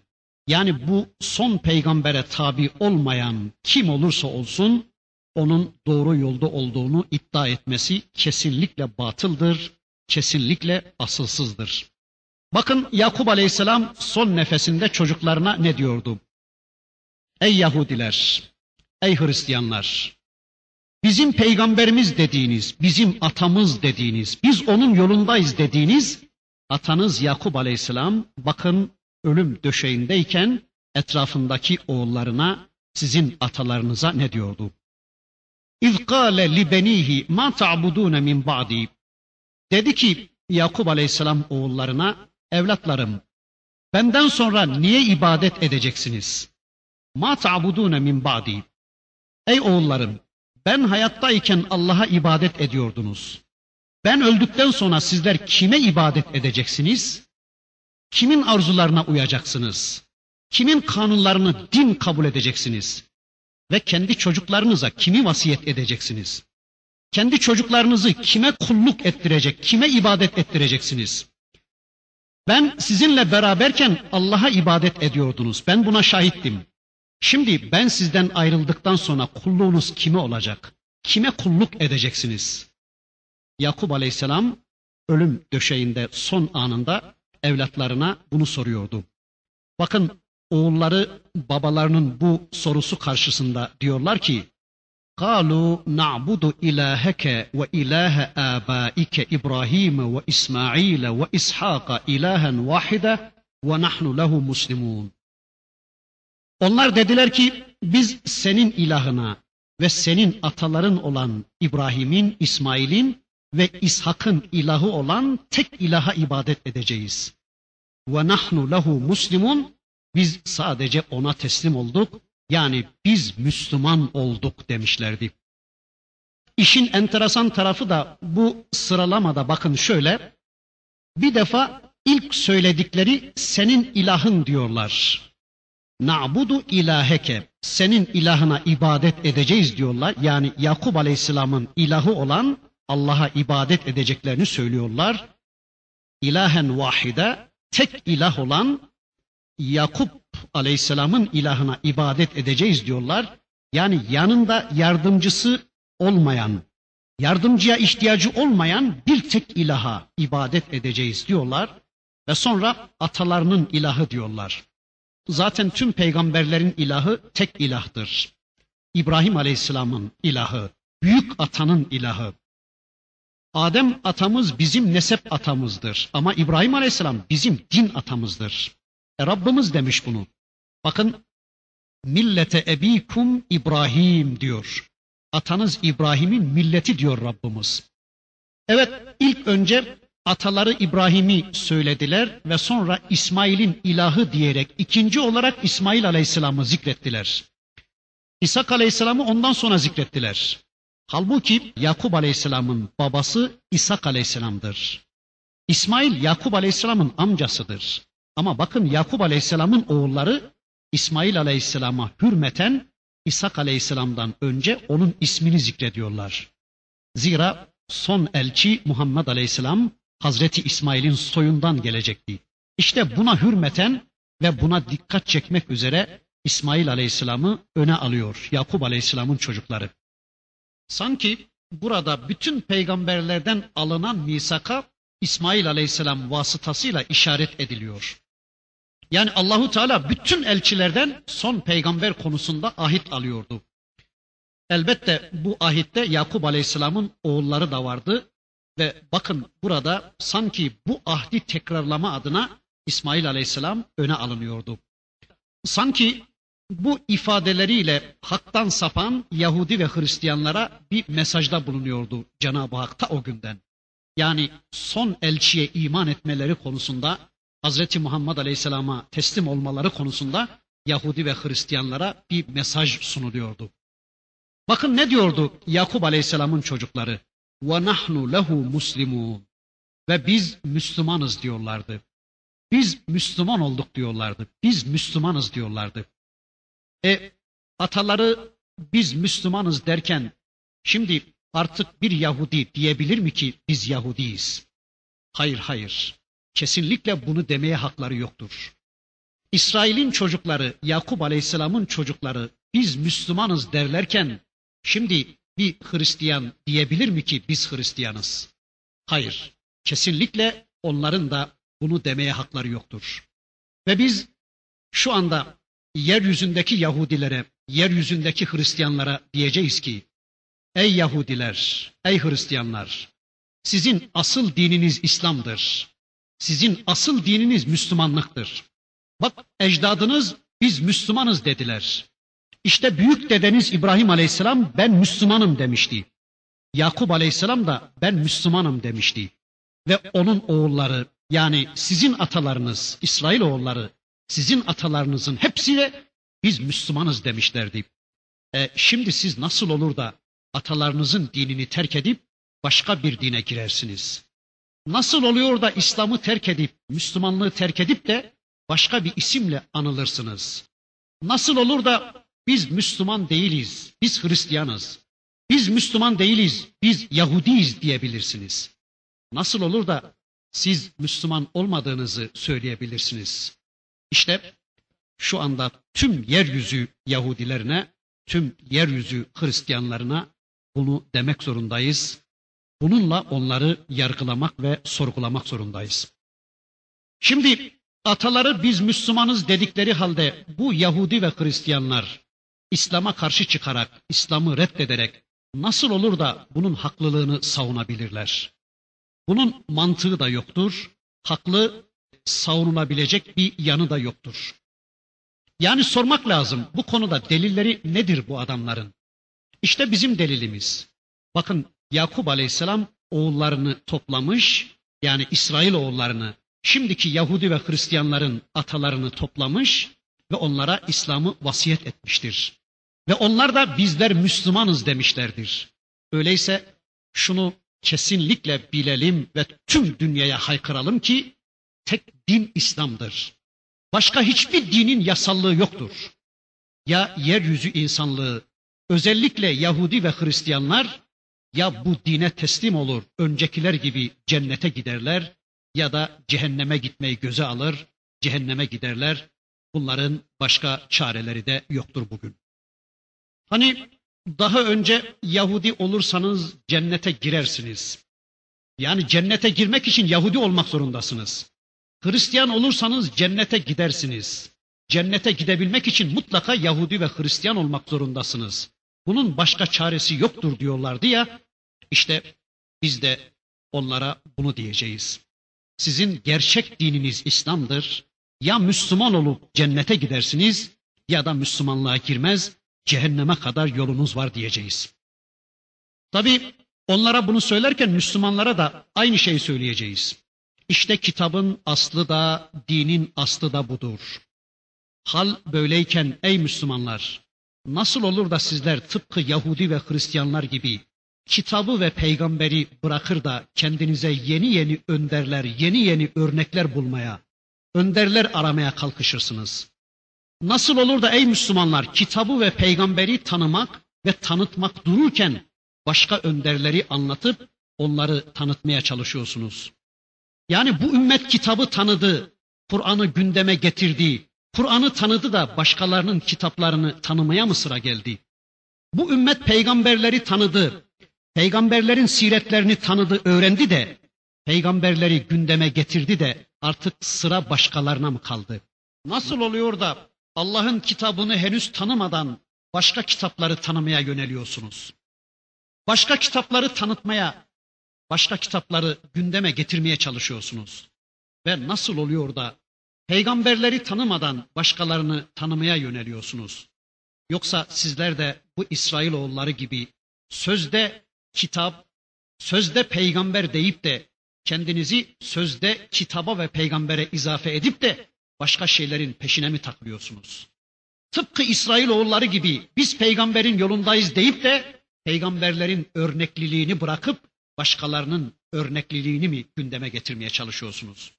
yani bu son peygambere tabi olmayan kim olursa olsun onun doğru yolda olduğunu iddia etmesi kesinlikle batıldır, kesinlikle asılsızdır. Bakın Yakup Aleyhisselam son nefesinde çocuklarına ne diyordu? Ey Yahudiler, ey Hristiyanlar, bizim peygamberimiz dediğiniz, bizim atamız dediğiniz, biz onun yolundayız dediğiniz atanız Yakup Aleyhisselam bakın ölüm döşeğindeyken etrafındaki oğullarına sizin atalarınıza ne diyordu? İz kâle li benihi ma ta'budûne min ba'di. Dedi ki Yakup Aleyhisselam oğullarına evlatlarım benden sonra niye ibadet edeceksiniz? Ma ta'budûne min ba'di. Ey oğullarım ben hayattayken Allah'a ibadet ediyordunuz. Ben öldükten sonra sizler kime ibadet edeceksiniz? Kimin arzularına uyacaksınız? Kimin kanunlarını din kabul edeceksiniz? Ve kendi çocuklarınıza kimi vasiyet edeceksiniz? Kendi çocuklarınızı kime kulluk ettirecek, kime ibadet ettireceksiniz? Ben sizinle beraberken Allah'a ibadet ediyordunuz. Ben buna şahittim. Şimdi ben sizden ayrıldıktan sonra kulluğunuz kime olacak? Kime kulluk edeceksiniz? Yakup Aleyhisselam ölüm döşeğinde son anında evlatlarına bunu soruyordu. Bakın oğulları babalarının bu sorusu karşısında diyorlar ki قالوا نعبد إلهك وإله آبائك إبراهيم وإسماعيل وإسحاق إلها واحدة ونحن له مسلمون Onlar dediler ki biz senin ilahına ve senin ataların olan İbrahim'in, İsmail'in ve İshak'ın ilahı olan tek ilaha ibadet edeceğiz. Ve nahnu lehu muslimun biz sadece ona teslim olduk. Yani biz Müslüman olduk demişlerdi. İşin enteresan tarafı da bu sıralamada bakın şöyle. Bir defa ilk söyledikleri senin ilahın diyorlar. Na'budu ilaheke. Senin ilahına ibadet edeceğiz diyorlar. Yani Yakup Aleyhisselam'ın ilahı olan Allah'a ibadet edeceklerini söylüyorlar. İlahen vahide, tek ilah olan Yakup Aleyhisselam'ın ilahına ibadet edeceğiz diyorlar. Yani yanında yardımcısı olmayan, yardımcıya ihtiyacı olmayan bir tek ilaha ibadet edeceğiz diyorlar. Ve sonra atalarının ilahı diyorlar. Zaten tüm peygamberlerin ilahı tek ilahtır. İbrahim Aleyhisselam'ın ilahı, büyük atanın ilahı. Adem atamız bizim nesep atamızdır ama İbrahim Aleyhisselam bizim din atamızdır. E Rabbimiz demiş bunu. Bakın millete ebikum İbrahim diyor. Atanız İbrahim'in milleti diyor Rabbimiz. Evet ilk önce ataları İbrahim'i söylediler ve sonra İsmail'in ilahı diyerek ikinci olarak İsmail Aleyhisselam'ı zikrettiler. İshak Aleyhisselam'ı ondan sonra zikrettiler. Halbuki Yakup Aleyhisselam'ın babası İshak Aleyhisselam'dır. İsmail Yakup Aleyhisselam'ın amcasıdır. Ama bakın Yakup Aleyhisselam'ın oğulları İsmail Aleyhisselam'a hürmeten İshak Aleyhisselam'dan önce onun ismini zikrediyorlar. Zira son elçi Muhammed Aleyhisselam Hazreti İsmail'in soyundan gelecekti. İşte buna hürmeten ve buna dikkat çekmek üzere İsmail Aleyhisselam'ı öne alıyor Yakup Aleyhisselam'ın çocukları. Sanki burada bütün peygamberlerden alınan misaka İsmail Aleyhisselam vasıtasıyla işaret ediliyor. Yani Allahu Teala bütün elçilerden son peygamber konusunda ahit alıyordu. Elbette bu ahitte Yakup Aleyhisselam'ın oğulları da vardı ve bakın burada sanki bu ahdi tekrarlama adına İsmail Aleyhisselam öne alınıyordu. Sanki bu ifadeleriyle haktan sapan Yahudi ve Hristiyanlara bir mesajda bulunuyordu Cenab-ı Hak'ta o günden. Yani son elçiye iman etmeleri konusunda Hazreti Muhammed Aleyhisselam'a teslim olmaları konusunda Yahudi ve Hristiyanlara bir mesaj sunuluyordu. Bakın ne diyordu Yakup Aleyhisselam'ın çocukları? Ve nahnu lehu muslimun. Ve biz Müslümanız diyorlardı. Biz Müslüman olduk diyorlardı. Biz Müslümanız diyorlardı. E ataları biz Müslümanız derken şimdi artık bir Yahudi diyebilir mi ki biz Yahudiyiz? Hayır hayır. Kesinlikle bunu demeye hakları yoktur. İsrail'in çocukları, Yakup Aleyhisselam'ın çocukları biz Müslümanız derlerken şimdi bir Hristiyan diyebilir mi ki biz Hristiyanız? Hayır. Kesinlikle onların da bunu demeye hakları yoktur. Ve biz şu anda yeryüzündeki Yahudilere, yeryüzündeki Hristiyanlara diyeceğiz ki, ey Yahudiler, ey Hristiyanlar, sizin asıl dininiz İslam'dır. Sizin asıl dininiz Müslümanlıktır. Bak ecdadınız biz Müslümanız dediler. İşte büyük dedeniz İbrahim Aleyhisselam ben Müslümanım demişti. Yakup Aleyhisselam da ben Müslümanım demişti. Ve onun oğulları yani sizin atalarınız İsrail oğulları sizin atalarınızın hepsiyle biz Müslümanız demişlerdi. E, şimdi siz nasıl olur da atalarınızın dinini terk edip başka bir dine girersiniz? Nasıl oluyor da İslam'ı terk edip, Müslümanlığı terk edip de başka bir isimle anılırsınız? Nasıl olur da biz Müslüman değiliz, biz Hristiyanız. Biz Müslüman değiliz, biz Yahudiyiz diyebilirsiniz. Nasıl olur da siz Müslüman olmadığınızı söyleyebilirsiniz? İşte şu anda tüm yeryüzü Yahudilerine, tüm yeryüzü Hristiyanlarına bunu demek zorundayız. Bununla onları yargılamak ve sorgulamak zorundayız. Şimdi ataları biz Müslümanız dedikleri halde bu Yahudi ve Hristiyanlar İslam'a karşı çıkarak, İslam'ı reddederek nasıl olur da bunun haklılığını savunabilirler? Bunun mantığı da yoktur, haklı savunulabilecek bir yanı da yoktur. Yani sormak lazım bu konuda delilleri nedir bu adamların? İşte bizim delilimiz. Bakın Yakup Aleyhisselam oğullarını toplamış, yani İsrail oğullarını, şimdiki Yahudi ve Hristiyanların atalarını toplamış ve onlara İslam'ı vasiyet etmiştir. Ve onlar da bizler Müslümanız demişlerdir. Öyleyse şunu kesinlikle bilelim ve tüm dünyaya haykıralım ki tek din İslam'dır. Başka hiçbir dinin yasallığı yoktur. Ya yeryüzü insanlığı, özellikle Yahudi ve Hristiyanlar ya bu dine teslim olur, öncekiler gibi cennete giderler ya da cehenneme gitmeyi göze alır, cehenneme giderler. Bunların başka çareleri de yoktur bugün. Hani daha önce Yahudi olursanız cennete girersiniz. Yani cennete girmek için Yahudi olmak zorundasınız. Hristiyan olursanız cennete gidersiniz. Cennete gidebilmek için mutlaka Yahudi ve Hristiyan olmak zorundasınız. Bunun başka çaresi yoktur diyorlardı ya. İşte biz de onlara bunu diyeceğiz. Sizin gerçek dininiz İslam'dır. Ya Müslüman olup cennete gidersiniz ya da Müslümanlığa girmez, cehenneme kadar yolunuz var diyeceğiz. Tabi onlara bunu söylerken Müslümanlara da aynı şeyi söyleyeceğiz. İşte kitabın aslı da dinin aslı da budur. Hal böyleyken ey Müslümanlar nasıl olur da sizler tıpkı Yahudi ve Hristiyanlar gibi kitabı ve peygamberi bırakır da kendinize yeni yeni önderler, yeni yeni örnekler bulmaya, önderler aramaya kalkışırsınız. Nasıl olur da ey Müslümanlar kitabı ve peygamberi tanımak ve tanıtmak dururken başka önderleri anlatıp onları tanıtmaya çalışıyorsunuz. Yani bu ümmet kitabı tanıdı, Kur'an'ı gündeme getirdi, Kur'an'ı tanıdı da başkalarının kitaplarını tanımaya mı sıra geldi? Bu ümmet peygamberleri tanıdı, peygamberlerin siretlerini tanıdı, öğrendi de peygamberleri gündeme getirdi de artık sıra başkalarına mı kaldı? Nasıl oluyor da Allah'ın kitabını henüz tanımadan başka kitapları tanımaya yöneliyorsunuz? Başka kitapları tanıtmaya, başka kitapları gündeme getirmeye çalışıyorsunuz. Ve nasıl oluyor da peygamberleri tanımadan başkalarını tanımaya yöneliyorsunuz? Yoksa sizler de bu İsrailoğulları gibi sözde kitap, sözde peygamber deyip de kendinizi sözde kitaba ve peygambere izafe edip de başka şeylerin peşine mi takılıyorsunuz? Tıpkı İsrailoğulları gibi biz peygamberin yolundayız deyip de peygamberlerin örnekliliğini bırakıp başkalarının örnekliliğini mi gündeme getirmeye çalışıyorsunuz?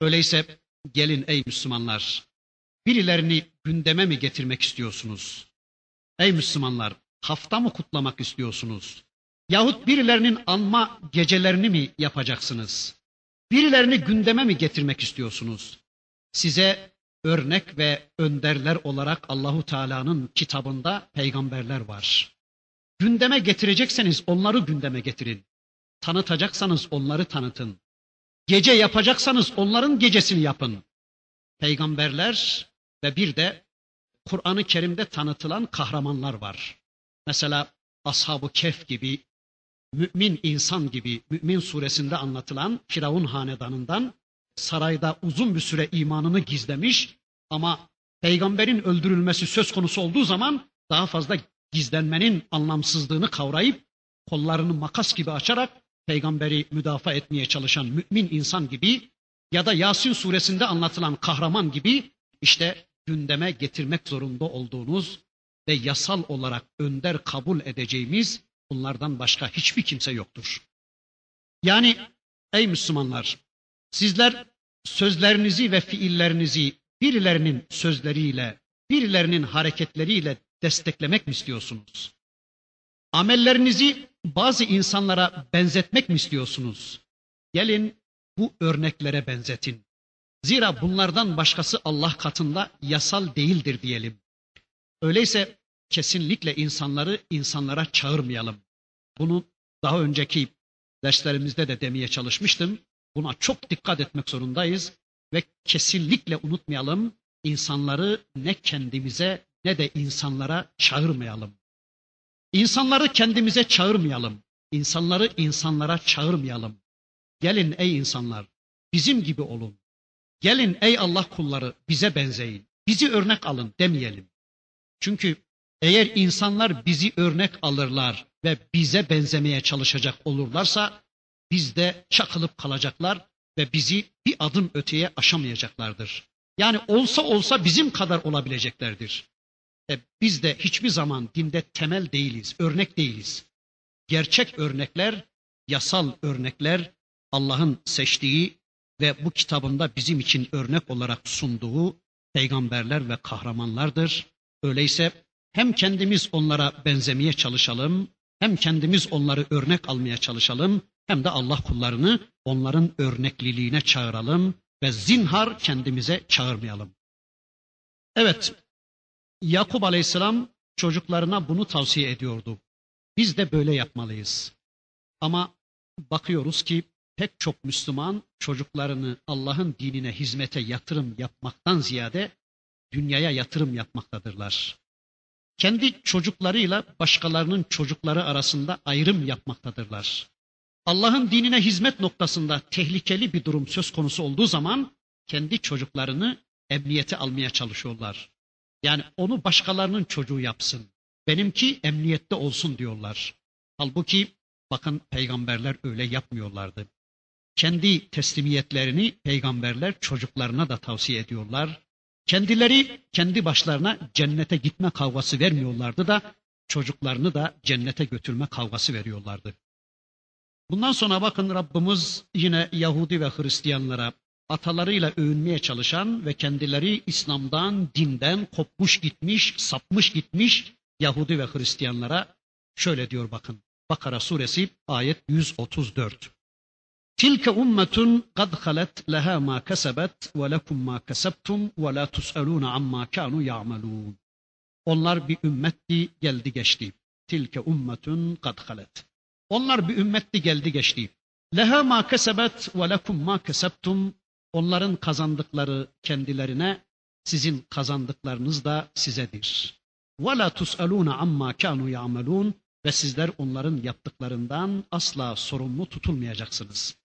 Öyleyse gelin ey Müslümanlar, birilerini gündeme mi getirmek istiyorsunuz? Ey Müslümanlar, hafta mı kutlamak istiyorsunuz? Yahut birilerinin anma gecelerini mi yapacaksınız? Birilerini gündeme mi getirmek istiyorsunuz? Size örnek ve önderler olarak Allahu Teala'nın kitabında peygamberler var. Gündeme getirecekseniz onları gündeme getirin. Tanıtacaksanız onları tanıtın. Gece yapacaksanız onların gecesini yapın. Peygamberler ve bir de Kur'an-ı Kerim'de tanıtılan kahramanlar var. Mesela Ashab-ı Kehf gibi, mümin insan gibi, Mümin suresinde anlatılan Firavun hanedanından sarayda uzun bir süre imanını gizlemiş ama peygamberin öldürülmesi söz konusu olduğu zaman daha fazla gizlenmenin anlamsızlığını kavrayıp kollarını makas gibi açarak peygamberi müdafaa etmeye çalışan mümin insan gibi ya da Yasin suresinde anlatılan kahraman gibi işte gündeme getirmek zorunda olduğunuz ve yasal olarak önder kabul edeceğimiz bunlardan başka hiçbir kimse yoktur. Yani ey Müslümanlar sizler sözlerinizi ve fiillerinizi birilerinin sözleriyle, birilerinin hareketleriyle desteklemek mi istiyorsunuz? Amellerinizi bazı insanlara benzetmek mi istiyorsunuz? Gelin bu örneklere benzetin. Zira bunlardan başkası Allah katında yasal değildir diyelim. Öyleyse kesinlikle insanları insanlara çağırmayalım. Bunu daha önceki derslerimizde de demeye çalışmıştım. Buna çok dikkat etmek zorundayız ve kesinlikle unutmayalım insanları ne kendimize ne de insanlara çağırmayalım. İnsanları kendimize çağırmayalım. İnsanları insanlara çağırmayalım. Gelin ey insanlar, bizim gibi olun. Gelin ey Allah kulları, bize benzeyin. Bizi örnek alın demeyelim. Çünkü eğer insanlar bizi örnek alırlar ve bize benzemeye çalışacak olurlarsa biz de çakılıp kalacaklar ve bizi bir adım öteye aşamayacaklardır. Yani olsa olsa bizim kadar olabileceklerdir. E biz de hiçbir zaman dinde temel değiliz, örnek değiliz. Gerçek örnekler, yasal örnekler Allah'ın seçtiği ve bu kitabında bizim için örnek olarak sunduğu peygamberler ve kahramanlardır. Öyleyse hem kendimiz onlara benzemeye çalışalım, hem kendimiz onları örnek almaya çalışalım, hem de Allah kullarını onların örnekliliğine çağıralım ve zinhar kendimize çağırmayalım. Evet, Yakup Aleyhisselam çocuklarına bunu tavsiye ediyordu. Biz de böyle yapmalıyız. Ama bakıyoruz ki pek çok Müslüman çocuklarını Allah'ın dinine hizmete yatırım yapmaktan ziyade dünyaya yatırım yapmaktadırlar. Kendi çocuklarıyla başkalarının çocukları arasında ayrım yapmaktadırlar. Allah'ın dinine hizmet noktasında tehlikeli bir durum söz konusu olduğu zaman kendi çocuklarını emniyete almaya çalışıyorlar. Yani onu başkalarının çocuğu yapsın. Benimki emniyette olsun diyorlar. Halbuki bakın peygamberler öyle yapmıyorlardı. Kendi teslimiyetlerini peygamberler çocuklarına da tavsiye ediyorlar. Kendileri kendi başlarına cennete gitme kavgası vermiyorlardı da çocuklarını da cennete götürme kavgası veriyorlardı. Bundan sonra bakın Rabbimiz yine Yahudi ve Hristiyanlara atalarıyla övünmeye çalışan ve kendileri İslam'dan, dinden kopmuş gitmiş, sapmış gitmiş Yahudi ve Hristiyanlara şöyle diyor bakın. Bakara suresi ayet 134. Tilke ummetun kad halet leha ma kesebet ve lekum ma kesebtum ve la tus'alun amma kanu ya'malun. Onlar bir ümmetti geldi geçti. Tilke ummetun kad halet. Onlar bir ümmetti geldi geçti. Leha ma kesebet ve lekum ma kesebtum. Onların kazandıkları kendilerine, sizin kazandıklarınız da sizedir. La tus'aluna amma kanu ya'malun ve sizler onların yaptıklarından asla sorumlu tutulmayacaksınız.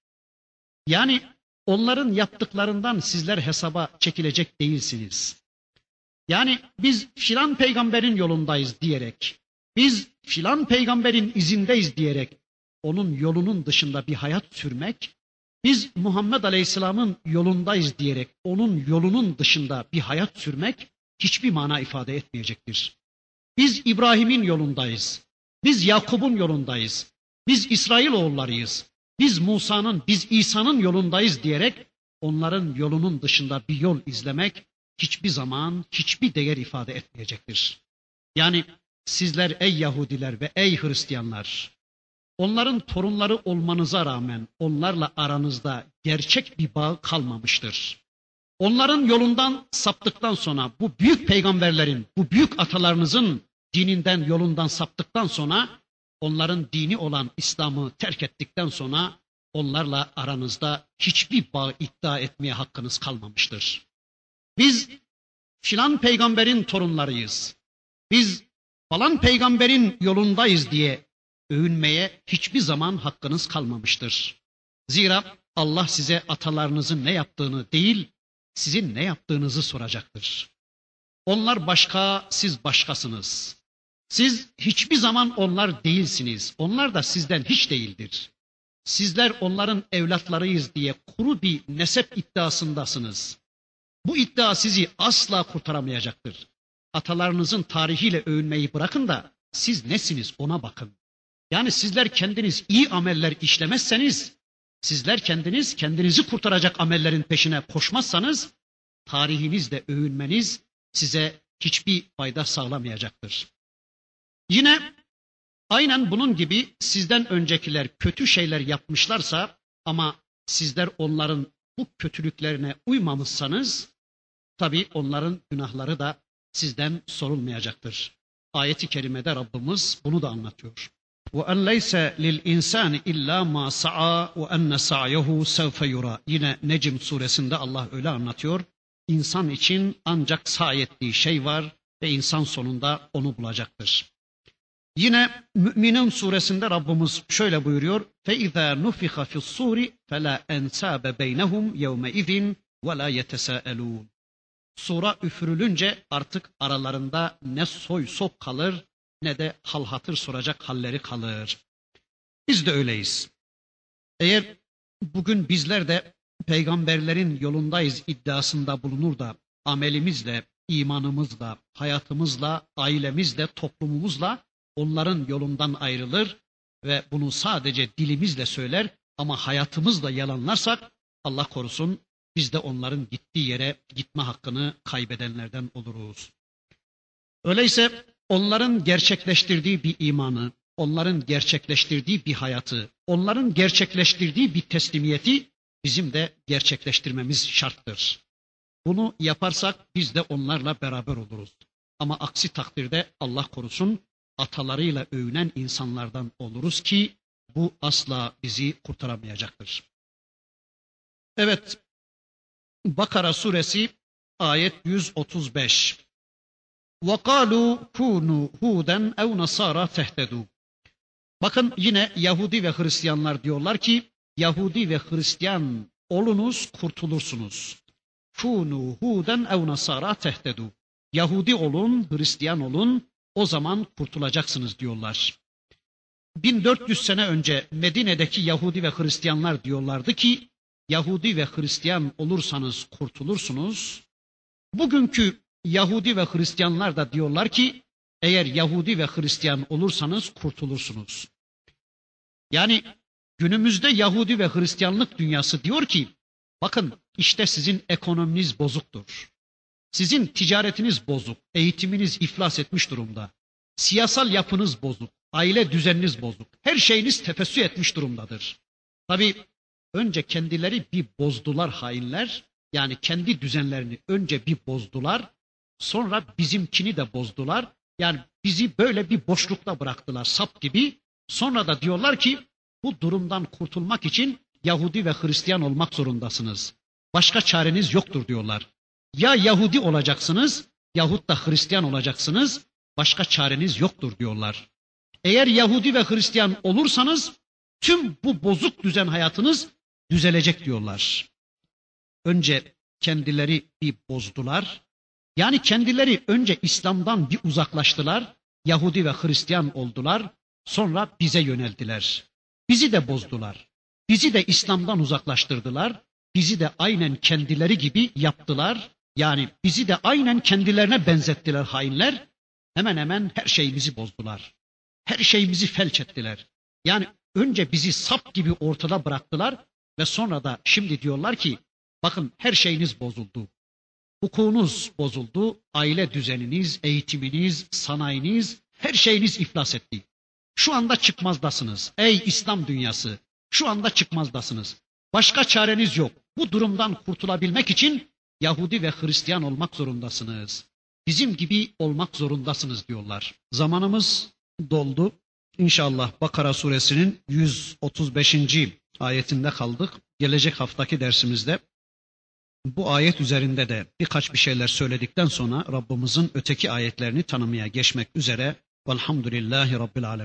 Yani onların yaptıklarından sizler hesaba çekilecek değilsiniz. Yani biz filan peygamberin yolundayız diyerek biz filan peygamberin izindeyiz diyerek onun yolunun dışında bir hayat sürmek, biz Muhammed Aleyhisselam'ın yolundayız diyerek onun yolunun dışında bir hayat sürmek hiçbir mana ifade etmeyecektir. Biz İbrahim'in yolundayız. Biz Yakup'un yolundayız. Biz İsrail oğullarıyız. Biz Musa'nın, biz İsa'nın yolundayız diyerek onların yolunun dışında bir yol izlemek hiçbir zaman hiçbir değer ifade etmeyecektir. Yani Sizler ey Yahudiler ve ey Hristiyanlar, onların torunları olmanıza rağmen onlarla aranızda gerçek bir bağ kalmamıştır. Onların yolundan saptıktan sonra bu büyük peygamberlerin, bu büyük atalarınızın dininden, yolundan saptıktan sonra onların dini olan İslam'ı terk ettikten sonra onlarla aranızda hiçbir bağ iddia etmeye hakkınız kalmamıştır. Biz filan peygamberin torunlarıyız. Biz falan peygamberin yolundayız diye övünmeye hiçbir zaman hakkınız kalmamıştır. Zira Allah size atalarınızın ne yaptığını değil, sizin ne yaptığınızı soracaktır. Onlar başka, siz başkasınız. Siz hiçbir zaman onlar değilsiniz. Onlar da sizden hiç değildir. Sizler onların evlatlarıyız diye kuru bir nesep iddiasındasınız. Bu iddia sizi asla kurtaramayacaktır. Atalarınızın tarihiyle övünmeyi bırakın da siz nesiniz ona bakın. Yani sizler kendiniz iyi ameller işlemezseniz, sizler kendiniz kendinizi kurtaracak amellerin peşine koşmazsanız, tarihinizle övünmeniz size hiçbir fayda sağlamayacaktır. Yine aynen bunun gibi sizden öncekiler kötü şeyler yapmışlarsa ama sizler onların bu kötülüklerine uymamışsanız tabi onların günahları da sizden sorulmayacaktır. Ayeti kerimede Rabbimiz bunu da anlatıyor. وَاَنْ لَيْسَ لِلْاِنْسَانِ اِلَّا مَا سَعَى وَاَنَّ سَعْيَهُ سَوْفَ يُرَى Yine Necm suresinde Allah öyle anlatıyor. İnsan için ancak sahi ettiği şey var ve insan sonunda onu bulacaktır. Yine Müminin suresinde Rabbimiz şöyle buyuruyor. فَاِذَا نُفِخَ فِي الصُّورِ فَلَا اَنْسَابَ بَيْنَهُمْ يَوْمَئِذٍ وَلَا يَتَسَاءَلُونَ Sura üfürülünce artık aralarında ne soy sop kalır ne de hal hatır soracak halleri kalır. Biz de öyleyiz. Eğer bugün bizler de peygamberlerin yolundayız iddiasında bulunur da amelimizle, imanımızla, hayatımızla, ailemizle, toplumumuzla onların yolundan ayrılır ve bunu sadece dilimizle söyler ama hayatımızla yalanlarsak Allah korusun biz de onların gittiği yere gitme hakkını kaybedenlerden oluruz. Öyleyse onların gerçekleştirdiği bir imanı, onların gerçekleştirdiği bir hayatı, onların gerçekleştirdiği bir teslimiyeti bizim de gerçekleştirmemiz şarttır. Bunu yaparsak biz de onlarla beraber oluruz. Ama aksi takdirde Allah korusun atalarıyla övünen insanlardan oluruz ki bu asla bizi kurtaramayacaktır. Evet, Bakara suresi ayet 135. وَقَالُوا كُونُوا هُودًا اَوْ نَصَارَى تَهْتَدُوا Bakın yine Yahudi ve Hristiyanlar diyorlar ki Yahudi ve Hristiyan olunuz kurtulursunuz. Kunu huden ev nasara tehtedu. Yahudi olun, Hristiyan olun, o zaman kurtulacaksınız diyorlar. 1400 sene önce Medine'deki Yahudi ve Hristiyanlar diyorlardı ki Yahudi ve Hristiyan olursanız kurtulursunuz. Bugünkü Yahudi ve Hristiyanlar da diyorlar ki eğer Yahudi ve Hristiyan olursanız kurtulursunuz. Yani günümüzde Yahudi ve Hristiyanlık dünyası diyor ki bakın işte sizin ekonominiz bozuktur. Sizin ticaretiniz bozuk, eğitiminiz iflas etmiş durumda. Siyasal yapınız bozuk, aile düzeniniz bozuk. Her şeyiniz tefessü etmiş durumdadır. Tabi önce kendileri bir bozdular hainler. Yani kendi düzenlerini önce bir bozdular. Sonra bizimkini de bozdular. Yani bizi böyle bir boşlukta bıraktılar sap gibi. Sonra da diyorlar ki bu durumdan kurtulmak için Yahudi ve Hristiyan olmak zorundasınız. Başka çareniz yoktur diyorlar. Ya Yahudi olacaksınız yahut da Hristiyan olacaksınız. Başka çareniz yoktur diyorlar. Eğer Yahudi ve Hristiyan olursanız tüm bu bozuk düzen hayatınız düzelecek diyorlar. Önce kendileri bir bozdular. Yani kendileri önce İslam'dan bir uzaklaştılar. Yahudi ve Hristiyan oldular. Sonra bize yöneldiler. Bizi de bozdular. Bizi de İslam'dan uzaklaştırdılar. Bizi de aynen kendileri gibi yaptılar. Yani bizi de aynen kendilerine benzettiler hainler. Hemen hemen her şeyimizi bozdular. Her şeyimizi felç ettiler. Yani önce bizi sap gibi ortada bıraktılar ve sonra da şimdi diyorlar ki bakın her şeyiniz bozuldu. Hukukunuz bozuldu, aile düzeniniz, eğitiminiz, sanayiniz, her şeyiniz iflas etti. Şu anda çıkmazdasınız. Ey İslam dünyası, şu anda çıkmazdasınız. Başka çareniz yok. Bu durumdan kurtulabilmek için Yahudi ve Hristiyan olmak zorundasınız. Bizim gibi olmak zorundasınız diyorlar. Zamanımız doldu. İnşallah Bakara suresinin 135. ayetinde kaldık. Gelecek haftaki dersimizde bu ayet üzerinde de birkaç bir şeyler söyledikten sonra Rabbimizin öteki ayetlerini tanımaya geçmek üzere. Velhamdülillahi Rabbil Alemin.